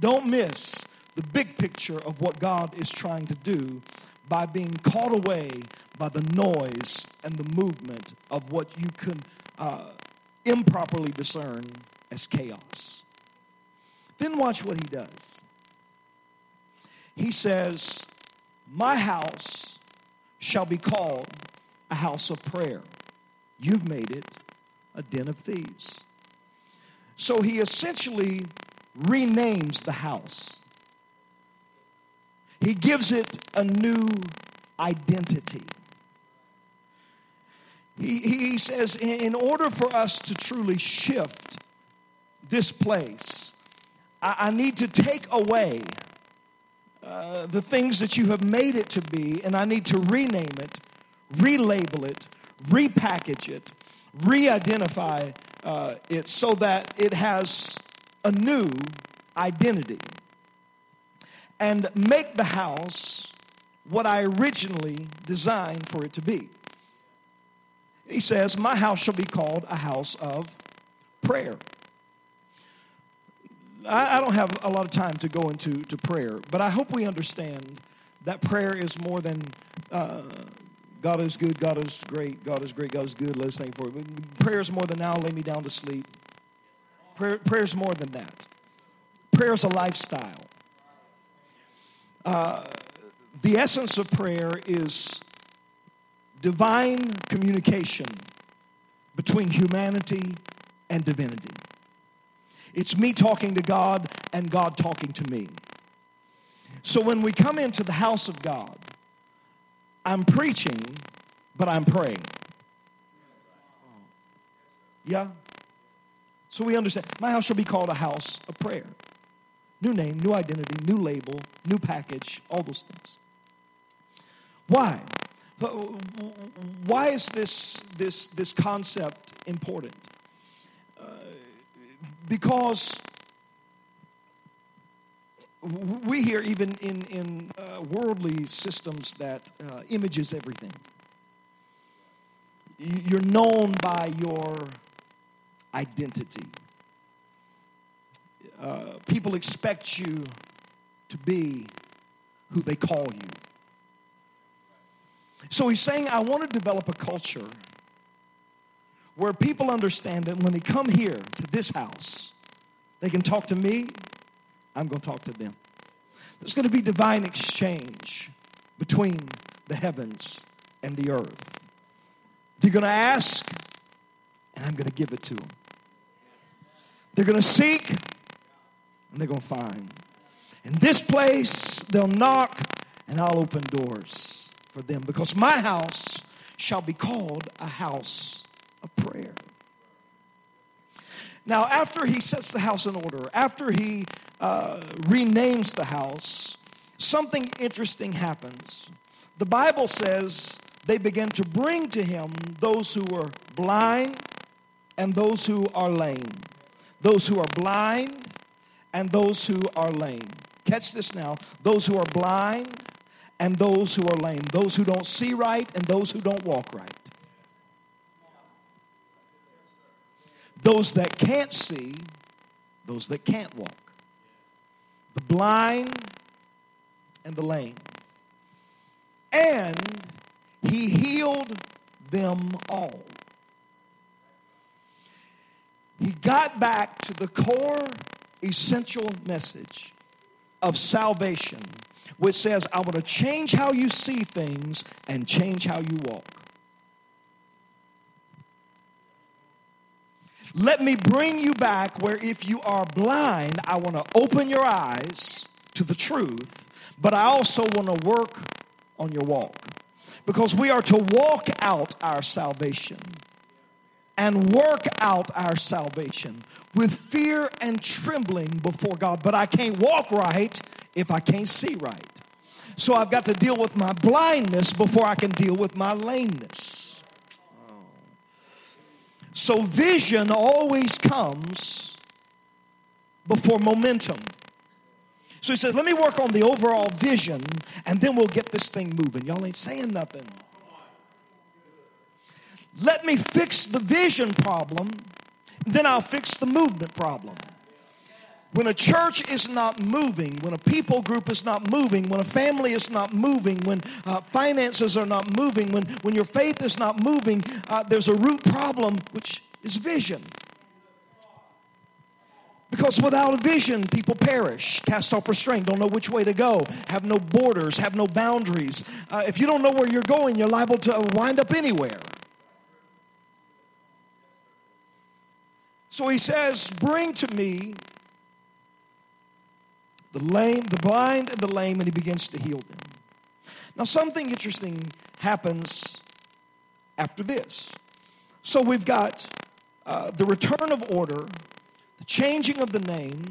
don't miss the big picture of what God is trying to do by being caught away by the noise and the movement of what you can uh, improperly discern as chaos. Then watch what he does. He says, My house shall be called a house of prayer. You've made it a den of thieves. So he essentially renames the house. He gives it a new identity. He, he says, in order for us to truly shift this place, I, I need to take away uh, the things that you have made it to be, and I need to rename it, relabel it, repackage it, re identify uh, it so that it has a new identity and make the house what I originally designed for it to be. He says, My house shall be called a house of prayer. I, I don't have a lot of time to go into to prayer, but I hope we understand that prayer is more than uh, God is good, God is great, God is great, God is good, let's thank for it. Prayer is more than now lay me down to sleep. Prayer, is more than that. Prayer is a lifestyle. Uh, the essence of prayer is divine communication between humanity and divinity. It's me talking to God and God talking to me. So when we come into the house of God, I'm preaching, but I'm praying. Yeah? So we understand. My house shall be called a house of prayer. New name, new identity, new label, new package, all those things. Why? Why is this, this, this concept important? Uh, because we hear even in, in uh, worldly systems that uh, images everything. You're known by your identity. Uh, people expect you to be who they call you. So he's saying, I want to develop a culture where people understand that when they come here to this house, they can talk to me, I'm going to talk to them. There's going to be divine exchange between the heavens and the earth. They're going to ask, and I'm going to give it to them. They're going to seek, and they're going to find. In this place, they'll knock, and I'll open doors for them because my house shall be called a house prayer. Now, after he sets the house in order, after he uh, renames the house, something interesting happens. The Bible says they began to bring to him those who were blind and those who are lame. Those who are blind and those who are lame. Catch this now. Those who are blind and those who are lame. Those who don't see right and those who don't walk right. Those that can't see, those that can't walk. The blind and the lame. And he healed them all. He got back to the core essential message of salvation, which says, I want to change how you see things and change how you walk. Let me bring you back where if you are blind, I want to open your eyes to the truth, but I also want to work on your walk because we are to walk out our salvation and work out our salvation with fear and trembling before God. But I can't walk right if I can't see right. So I've got to deal with my blindness before I can deal with my lameness. So vision always comes before momentum. So he says, let me work on the overall vision and then we'll get this thing moving. Y'all ain't saying nothing. Let me fix the vision problem, then I'll fix the movement problem. When a church is not moving, when a people group is not moving, when a family is not moving, when uh, finances are not moving, when, when your faith is not moving, uh, there's a root problem, which is vision. Because without a vision, people perish, cast off restraint, don't know which way to go, have no borders, have no boundaries. Uh, if you don't know where you're going, you're liable to wind up anywhere. So he says, Bring to me the lame, the blind, and the lame, and he begins to heal them. Now, something interesting happens after this. So we've got uh, the return of order the changing of the name.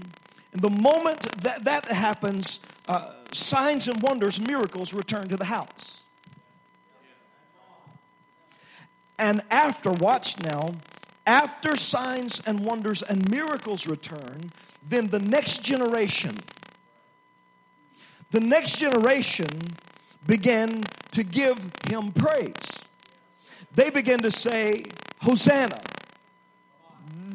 And the moment that that happens, uh, signs and wonders, miracles return to the house. And after, watch now, after signs and wonders and miracles return, then the next generation, the next generation began to give him praise. They began to say, Hosanna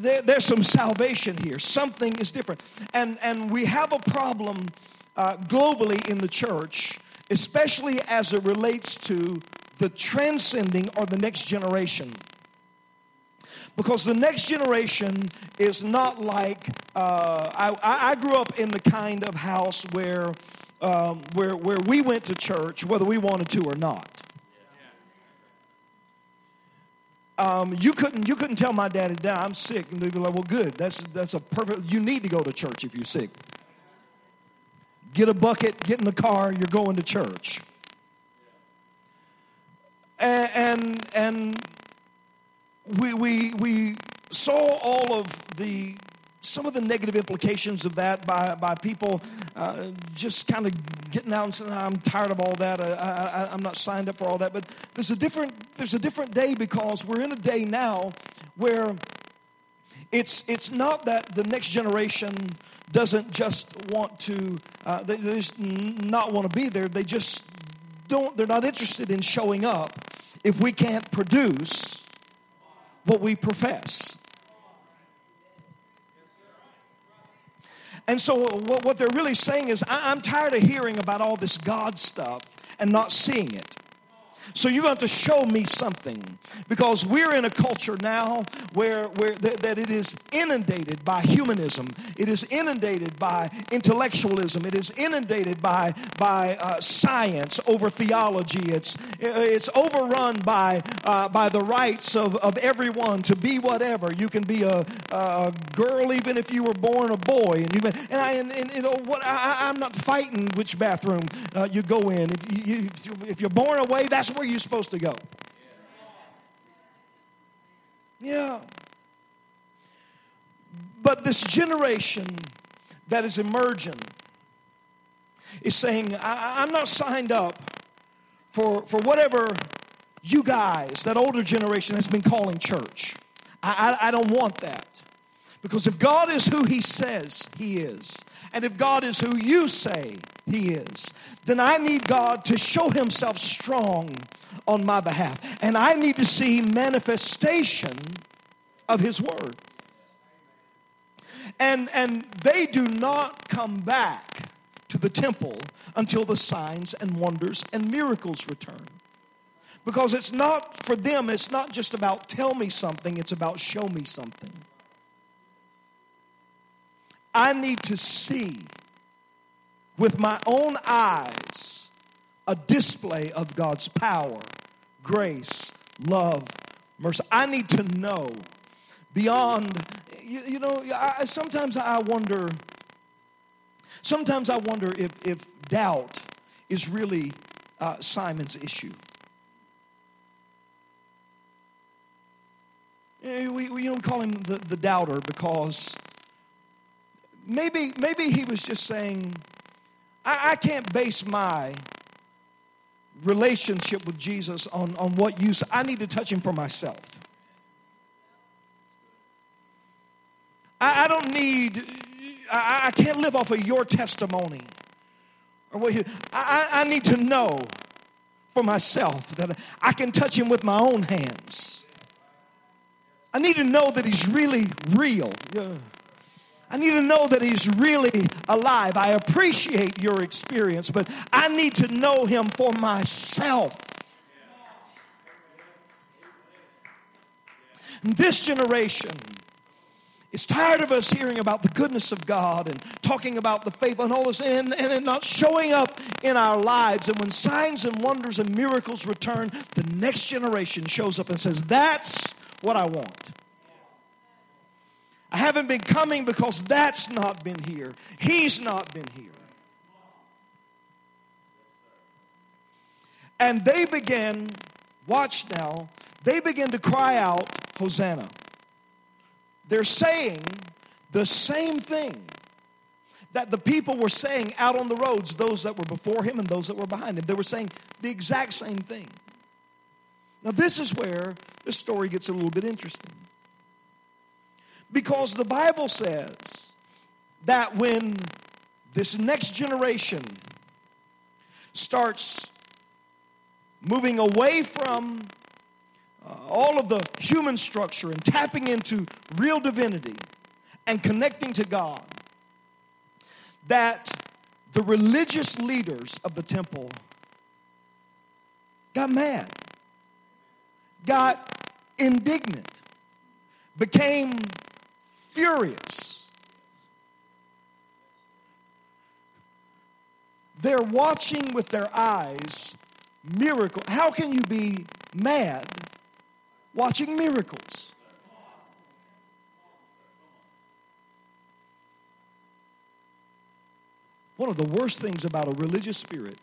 there, there's some salvation here. Something is different. And, and we have a problem uh, globally in the church, especially as it relates to the transcending or the next generation. Because the next generation is not like uh, I, I grew up in the kind of house where, um, where, where we went to church whether we wanted to or not. Um, you couldn't you couldn't tell my daddy, Dad, I'm sick, and they'd be like, "Well, good. That's that's a perfect. You need to go to church if you're sick. Get a bucket, get in the car. You're going to church." And and, and we we we saw all of the some of the negative implications of that by, by people uh, just kind of getting out and saying, I'm tired of all that. I, I'm not signed up for all that. But there's a, different, there's a different day because we're in a day now where it's, it's not that the next generation doesn't just want to, uh, they, they just not want to be there. They just don't, they're not interested in showing up if we can't produce what we profess. And so, what they're really saying is, I'm tired of hearing about all this God stuff and not seeing it. So you have to show me something because we're in a culture now where, where th- that it is inundated by humanism. It is inundated by intellectualism. It is inundated by, by uh, science over theology. It's, it's overrun by, uh, by the rights of, of everyone to be whatever. You can be a, a girl even if you were born a boy. And, you, and, I, and, and you know, what, I, am not fighting which bathroom uh, you go in. If, you, if you're born away, that's where you're supposed to go. Yeah. But this generation that is emerging is saying, I, am not signed up for, for whatever you guys, that older generation, has been calling church. I, I, I don't want that. Because if God is who He says He is, and if God is who you say He is, then I need God to show Himself strong on my behalf. And I need to see manifestation of His Word. And, and they do not come back to the temple until the signs and wonders and miracles return. Because it's not, for them, it's not just about tell me something, it's about show me something. I need to see with my own eyes a display of God's power, grace, love, mercy. I need to know beyond, you, you know, I, sometimes I wonder, sometimes I wonder if, if doubt is really uh, Simon's issue. We, we, you know, we call him the, the doubter because maybe, maybe he was just saying, I, I can't base my relationship with Jesus on, on what you. I need to touch him for myself. I, I don't need, I, I, can't live off of your testimony. Or what I, I need to know for myself that I can touch him with my own hands. I need to know that he's really real. Yeah. I need to know that He's really alive. I appreciate your experience, but I need to know Him for myself. This generation is tired of us hearing about the goodness of God and talking about the faith and all this and, and not showing up in our lives. And when signs and wonders and miracles return, the next generation shows up and says, That's what I want. I haven't been coming because that's not been here. He's not been here. And they began, watch now, they begin to cry out, Hosanna. They're saying the same thing that the people were saying out on the roads, those that were before him and those that were behind him. They were saying the exact same thing. Now, this is where the story gets a little bit interesting. Because the Bible says that when this next generation starts moving away from uh, all of the human structure and tapping into real divinity and connecting to God, that the religious leaders of the temple got mad, got indignant became furious. They're watching with their eyes miracle. How can you be mad watching miracles? One of the worst things about a religious spirit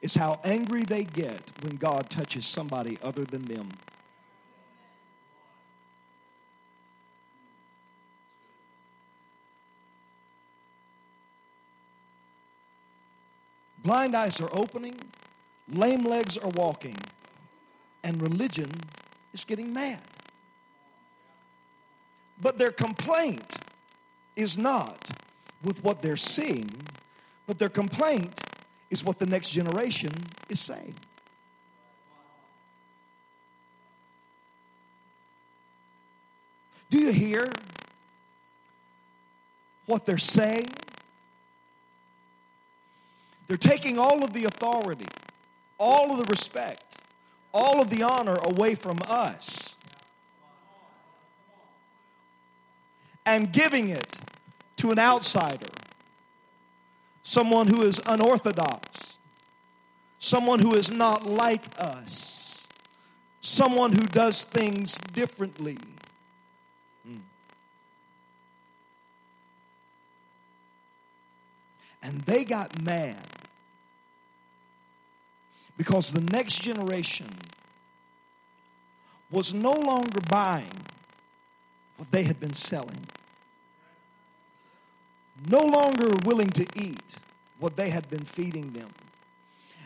is how angry they get when God touches somebody other than them. Blind eyes are opening, lame legs are walking, and religion is getting mad. But their complaint is not with what they're seeing, but their complaint is what the next generation is saying. Do you hear what they're saying? They're taking all of the authority, all of the respect, all of the honor away from us and giving it to an outsider, someone who is unorthodox, someone who is not like us, someone who does things differently. Hmm. And they got mad because the next generation was no longer buying what they had been selling, no longer willing to eat what they had been feeding them.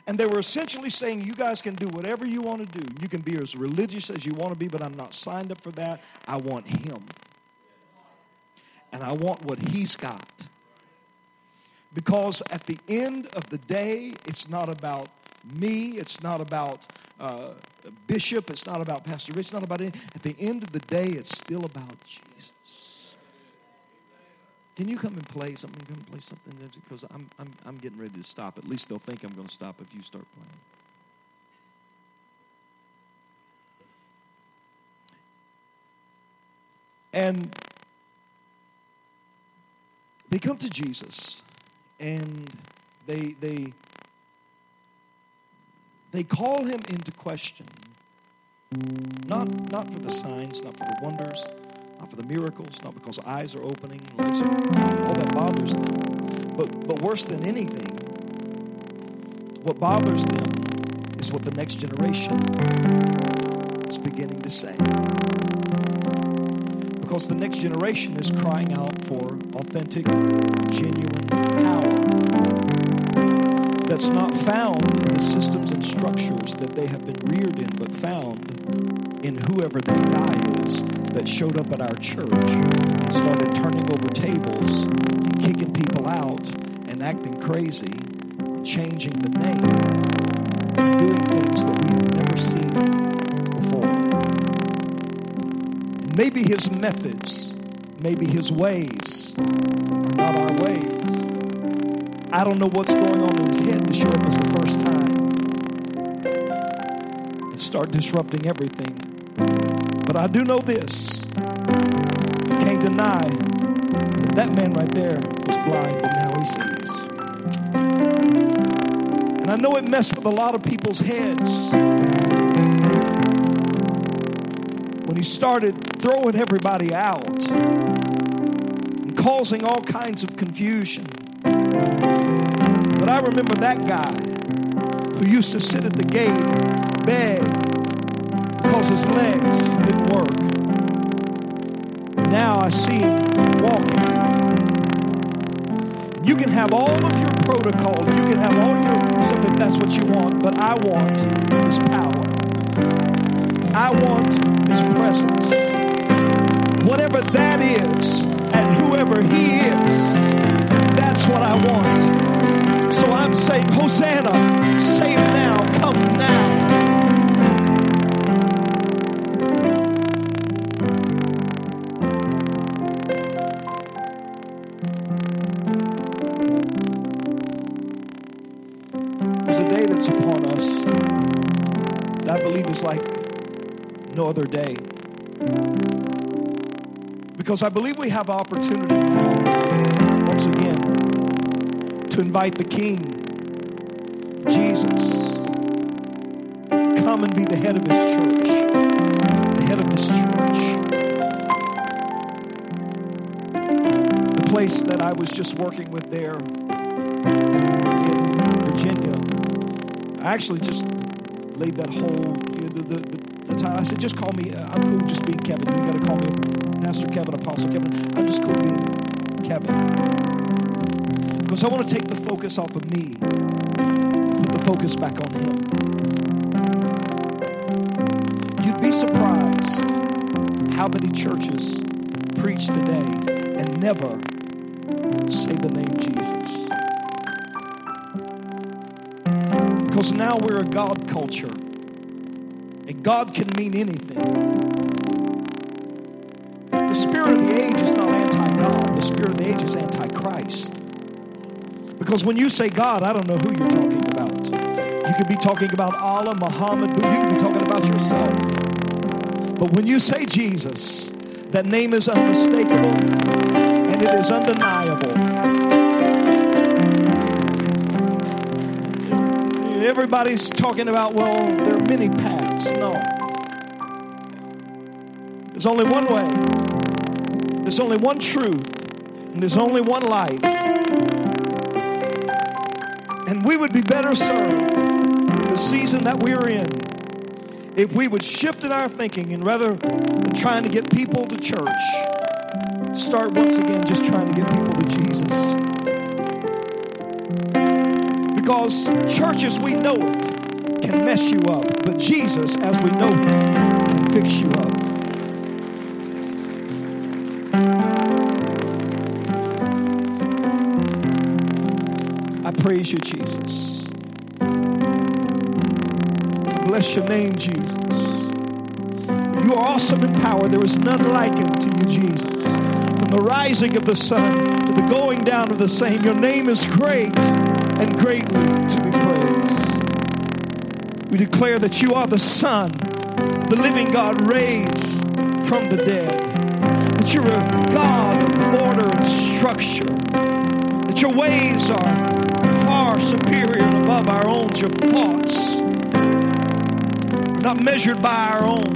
And they were essentially saying, You guys can do whatever you want to do. You can be as religious as you want to be, but I'm not signed up for that. I want Him. And I want what He's got. Because at the end of the day, it's not about me. It's not about uh, Bishop. It's not about Pastor Rich. It's not about anything. At the end of the day, it's still about Jesus. Can you come and play something? Come and play something because I'm, I'm, I'm getting ready to stop. At least they'll think I'm going to stop if you start playing. And they come to Jesus and they, they they call him into question. Not, not for the signs, not for the wonders, not for the miracles, not because eyes are opening, legs are, all that bothers them. But, but worse than anything, what bothers them is what the next generation is beginning to say. Because the next generation is crying out for authentic, genuine power that's not found in the systems and structures that they have been reared in, but found in whoever that guy is that showed up at our church and started turning over tables, kicking people out, and acting crazy, and changing the name, doing things that we have never seen before. Maybe his methods, maybe his ways, are not our ways. I don't know what's going on in his head to show up as the first time and start disrupting everything. But I do know this. You can't deny that that man right there was blind, but now he sees. And I know it messed with a lot of people's heads when he started throwing everybody out and causing all kinds of confusion. But I remember that guy who used to sit at the gate, beg, because his legs didn't work. Now I see him walking. You can have all of your protocol, you can have all your stuff if that's what you want, but I want his power. I want his presence. Whatever that is, and whoever he is, that's what I want. So I'm saying, Hosanna, save now, come now. There's a day that's upon us that I believe is like no other day. Because I believe we have opportunity to invite the King, Jesus, come and be the head of his church, the head of this church. The place that I was just working with there in Virginia, I actually just laid that whole, you know, the, the, the, time. I said, just call me, uh, I'm cool just being Kevin. You got to call me Pastor Kevin, Apostle Kevin. I'm just cool being Kevin. Because I want to take the focus off of me, put the focus back on him. You'd be surprised how many churches preach today and never say the name Jesus. Because now we're a God culture. And God can mean anything. The spirit of the age is not anti God, the spirit of the age is anti Christ. Because when you say God, I don't know who you're talking about. You could be talking about Allah, Muhammad, but you could be talking about yourself. But when you say Jesus, that name is unmistakable and it is undeniable. Everybody's talking about, well, there are many paths. No. There's only one way, there's only one truth, and there's only one life. And we would be better served in the season that we're in if we would shift in our thinking and rather than trying to get people to church, start once again just trying to get people to Jesus. Because church as we know it can mess you up, but Jesus as we know him can fix you up. Praise you, Jesus. Bless your name, Jesus. You are awesome in power. There is none like him to you, Jesus. From the rising of the sun to the going down of the same, your name is great and greatly to be praised. We declare that you are the Son, the living God raised from the dead. That you're a God of order and structure. That your ways are superior and above our own. Thoughts not measured by our own.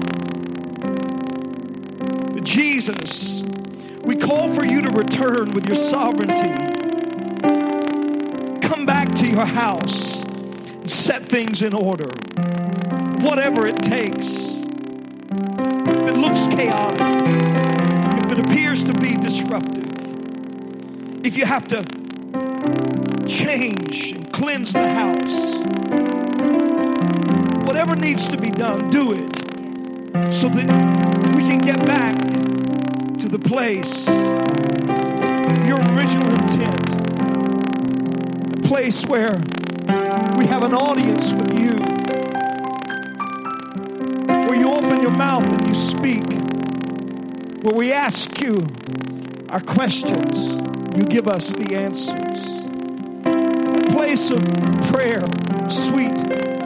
But Jesus, we call for you to return with your sovereignty. Come back to your house and set things in order. Whatever it takes. If it looks chaotic, if it appears to be disruptive, if you have to change and cleanse the house, whatever needs to be done, do it so that we can get back to the place, your original intent, a place where we have an audience with you, where you open your mouth and you speak, where we ask you our questions, you give us the answers. Place of prayer, sweet,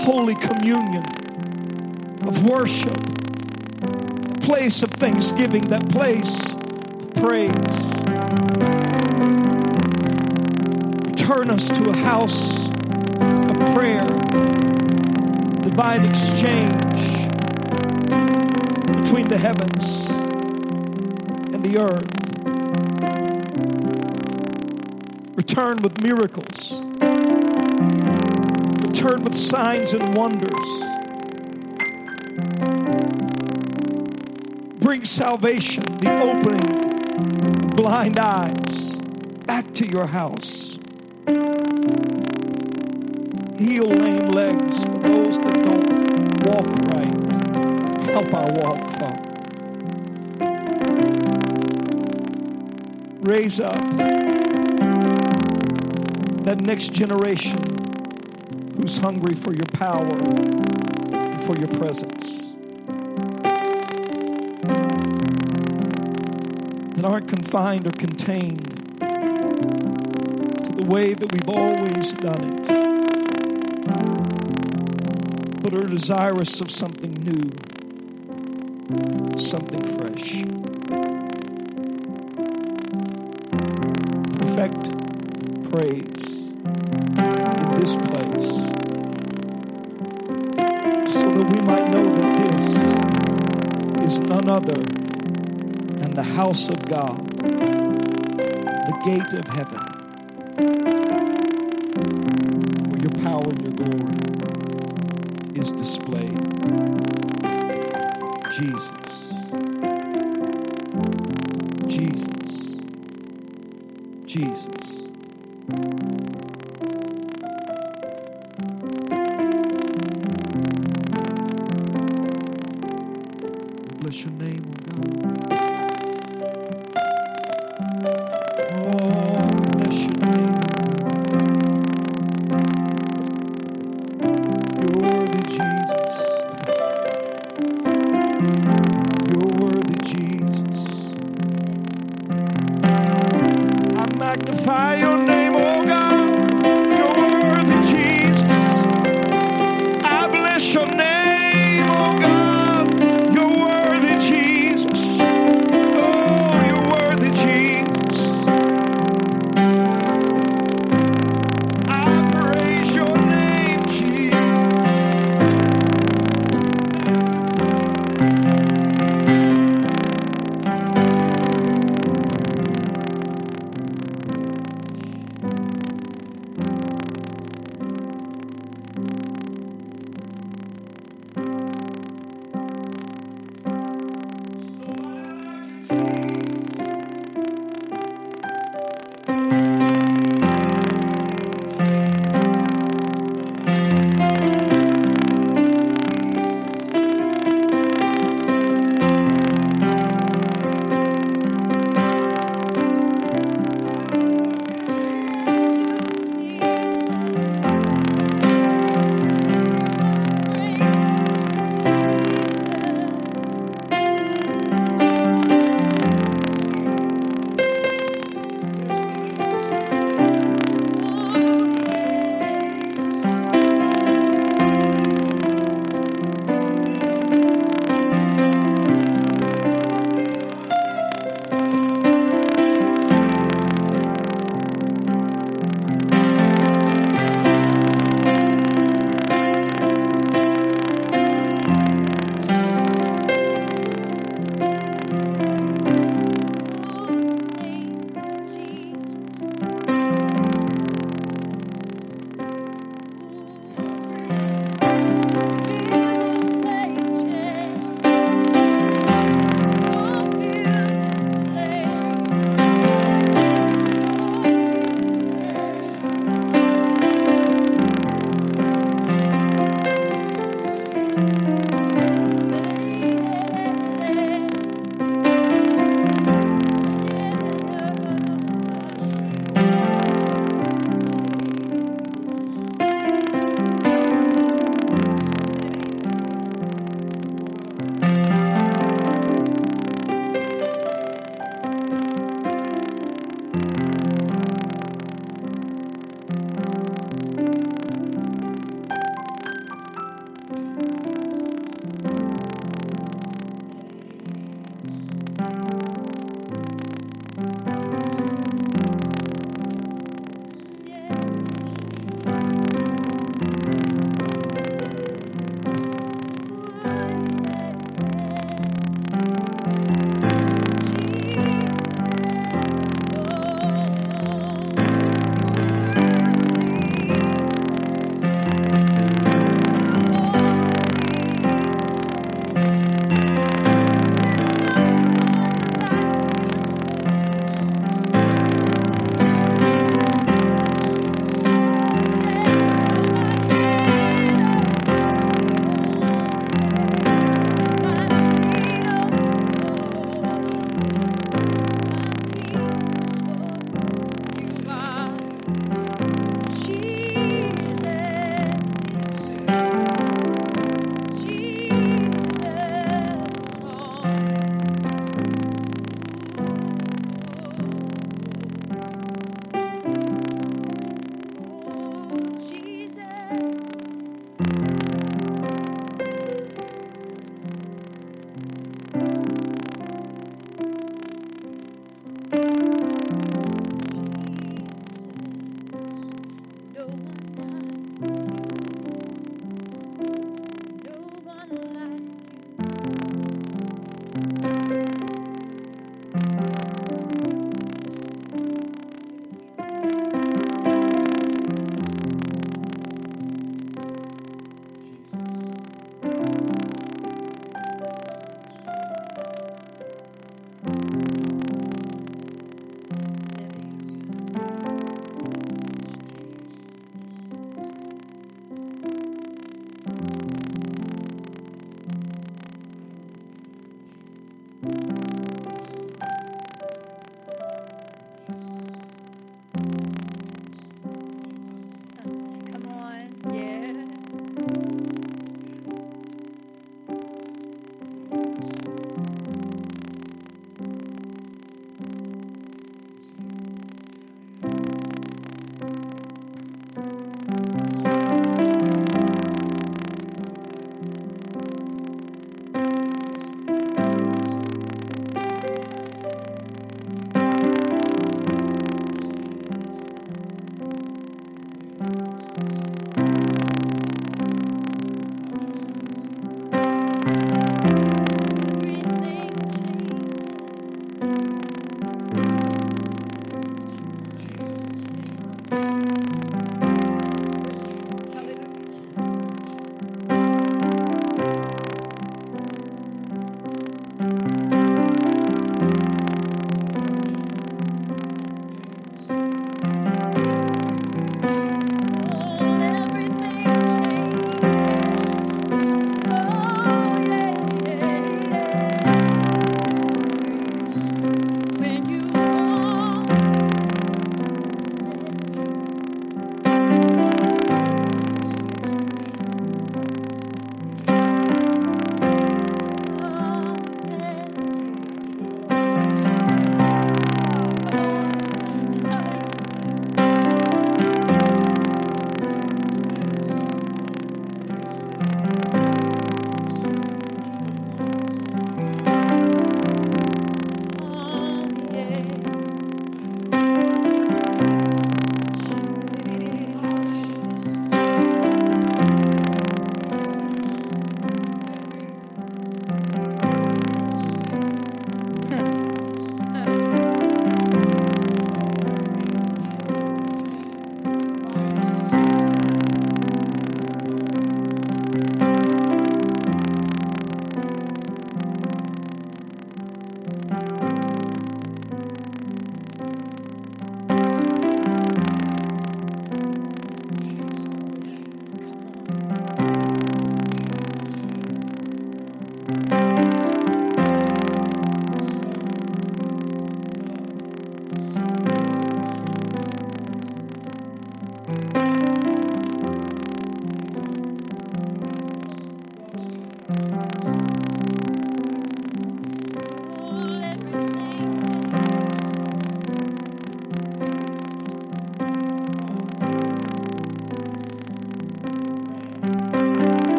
holy communion, of worship, place of thanksgiving, that place of praise. Turn us to a house of prayer, divine exchange between the heavens and the earth. Return with miracles. Return with signs and wonders. Bring salvation, the opening blind eyes back to your house. Heal lame legs for those that don't walk right. Help our walk, Father. Raise up that next generation who's hungry for your power and for your presence. That aren't confined or contained to the way that we've always done it, but are desirous of something new, something fresh. perfect praise in this place we might know that this is none other than the house of God, the gate of heaven, where your power and your glory is displayed. Jesus. Jesus. Jesus.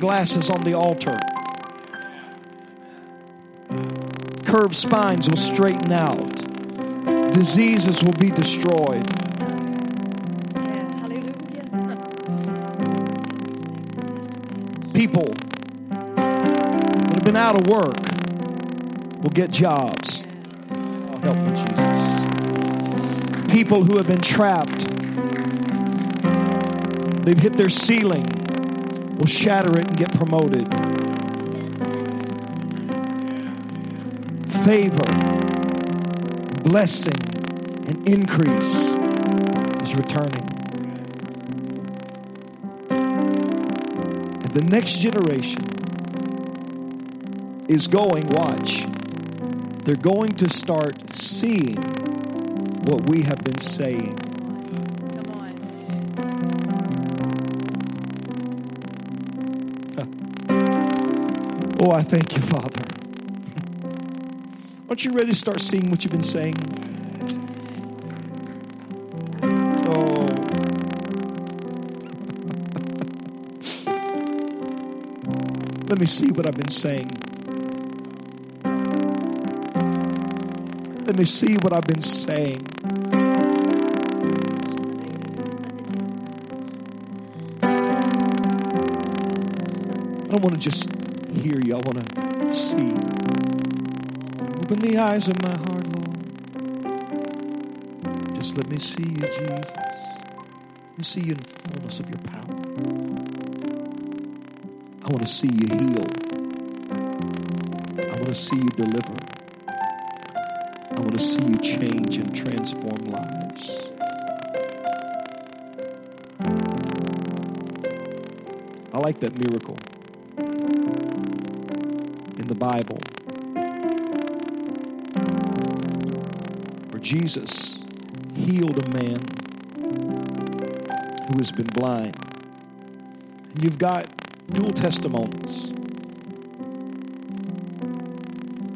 Glasses on the altar. Curved spines will straighten out. Diseases will be destroyed. Hallelujah. People that have been out of work will get jobs. Oh, help me, Jesus. People who have been trapped, they've hit their ceiling, will shatter it and get promoted. Favor, blessing, and increase is returning. And the next generation is going, watch, they're going to start seeing what we have been saying. Oh, I thank you, Father. Aren't you ready to start seeing what you've been saying? Oh. Let me see what I've been saying. Let me see what I've been saying. I don't want to just hear you. I want to see. Open the eyes of my heart, Lord. Just let me see you, Jesus. Let me see you in the fullness of your power. I want to see you heal. I want to see you deliver. I want to see you change and transform lives. I like that miracle the Bible where Jesus healed a man who has been blind. And you've got dual testimonies.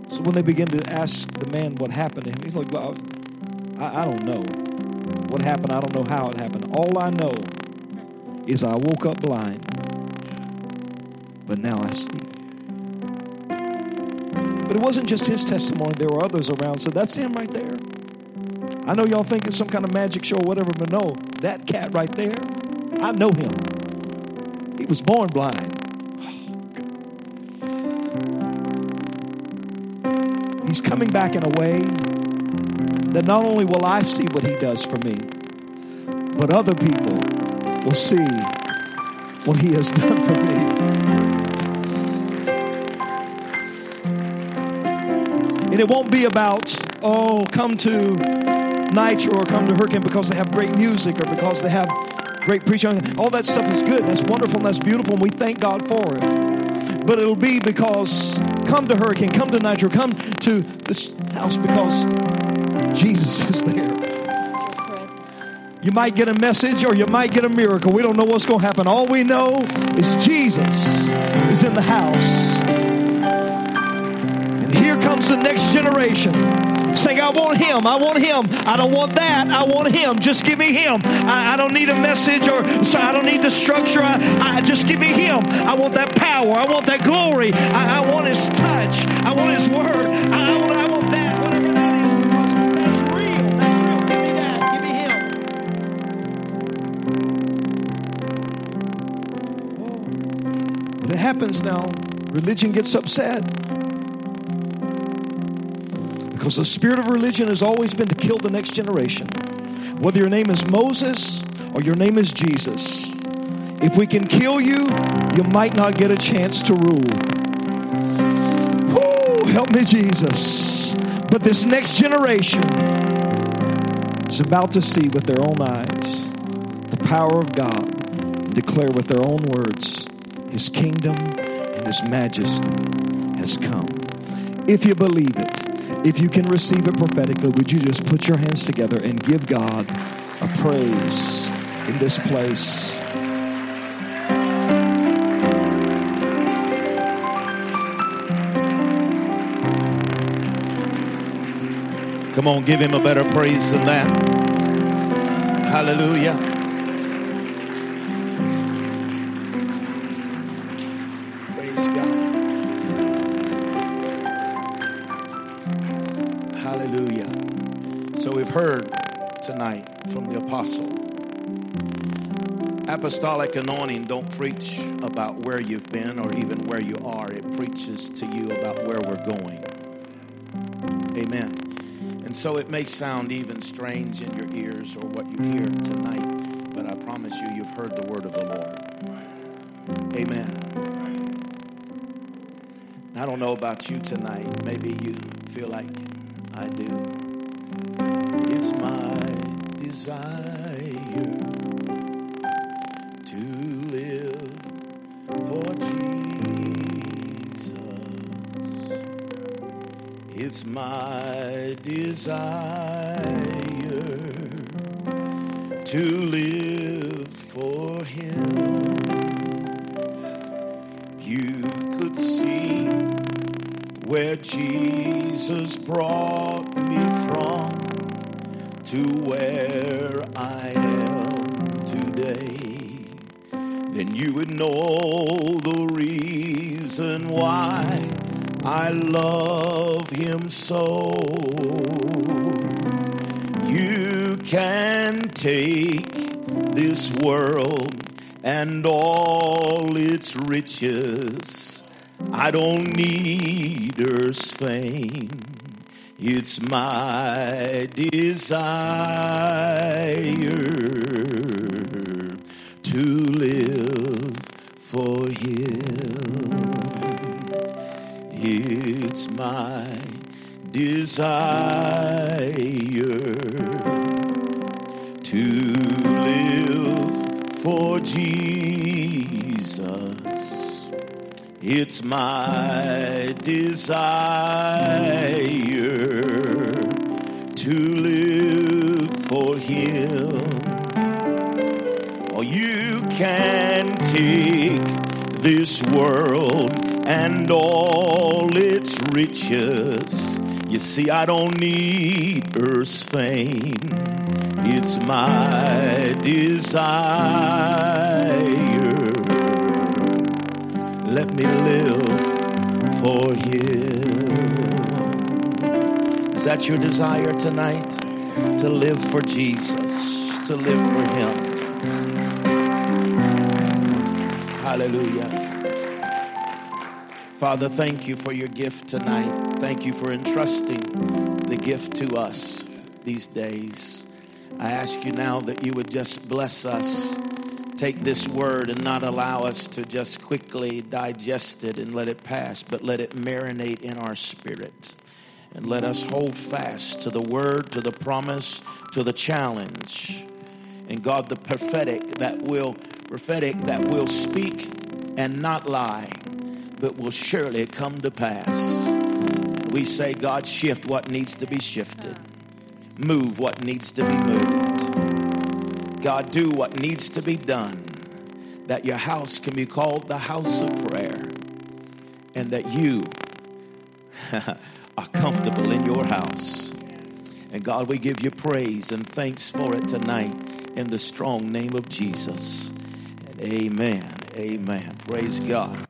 So when they begin to ask the man what happened to him, he's like, well, I, I don't know. What happened, I don't know how it happened. All I know is I woke up blind, but now I see. But it wasn't just his testimony, there were others around. So that's him right there. I know y'all think it's some kind of magic show or whatever, but no, that cat right there, I know him. He was born blind. He's coming back in a way that not only will I see what he does for me, but other people will see what he has done for me. And it won't be about, oh, come to Nitro or come to Hurricane because they have great music or because they have great preaching. All that stuff is good. That's wonderful that's beautiful, and we thank God for it. But it'll be because come to Hurricane, come to Nitro, come to this house because Jesus is there. You might get a message or you might get a miracle. We don't know what's going to happen. All we know is Jesus is in the house. Here comes the next generation saying, I want him. I want him. I don't want that. I want him. Just give me him. I, I don't need a message or so I don't need the structure. I, I just give me him. I want that power. I want that glory. I, I want his touch. I want his word. I, want, I want that. Whatever that is. Because that's real. That's real. Give me that. Give me him. Oh. When it happens now, religion gets upset. Because the spirit of religion has always been to kill the next generation. Whether your name is Moses or your name is Jesus, if we can kill you, you might not get a chance to rule. Woo, help me, Jesus. But this next generation is about to see with their own eyes the power of God, declare with their own words His kingdom and His majesty has come. If you believe it, if you can receive it prophetically, would you just put your hands together and give God a praise in this place? Come on, give him a better praise than that. Hallelujah. Apostle. Apostolic anointing don't preach about where you've been or even where you are. It preaches to you about where we're going. Amen. And so it may sound even strange in your ears or what you hear tonight, but I promise you, you've heard the word of the Lord. Amen. I don't know about you tonight. Maybe you feel like I do. Desire to live for Jesus. It's my desire to live for Him. You could see where Jesus brought me from to where I am today. Then you would know the reason why I love him so. You can take this world and all its riches. I don't need earth's fame. It's my desire to live for Him. It's my desire to live for Jesus. It's my desire to live for Him. Or you can take this world and all its riches. You see, I don't need earth's fame. It's my desire. Let me live for you. Is that your desire tonight? To live for Jesus, to live for Him. Hallelujah. Father, thank you for your gift tonight. Thank you for entrusting the gift to us these days. I ask you now that you would just bless us. Take this word and not allow us to just quickly digest it and let it pass, but let it marinate in our spirit. And let us hold fast to the word, to the promise, to the challenge. And God, the prophetic that will prophetic that will speak and not lie, but will surely come to pass. We say, God, shift what needs to be shifted, move what needs to be moved. God, do what needs to be done, that your house can be called the house of prayer, and that you are comfortable in your house. And God, we give you praise and thanks for it tonight in the strong name of Jesus. And amen. Amen. Praise God.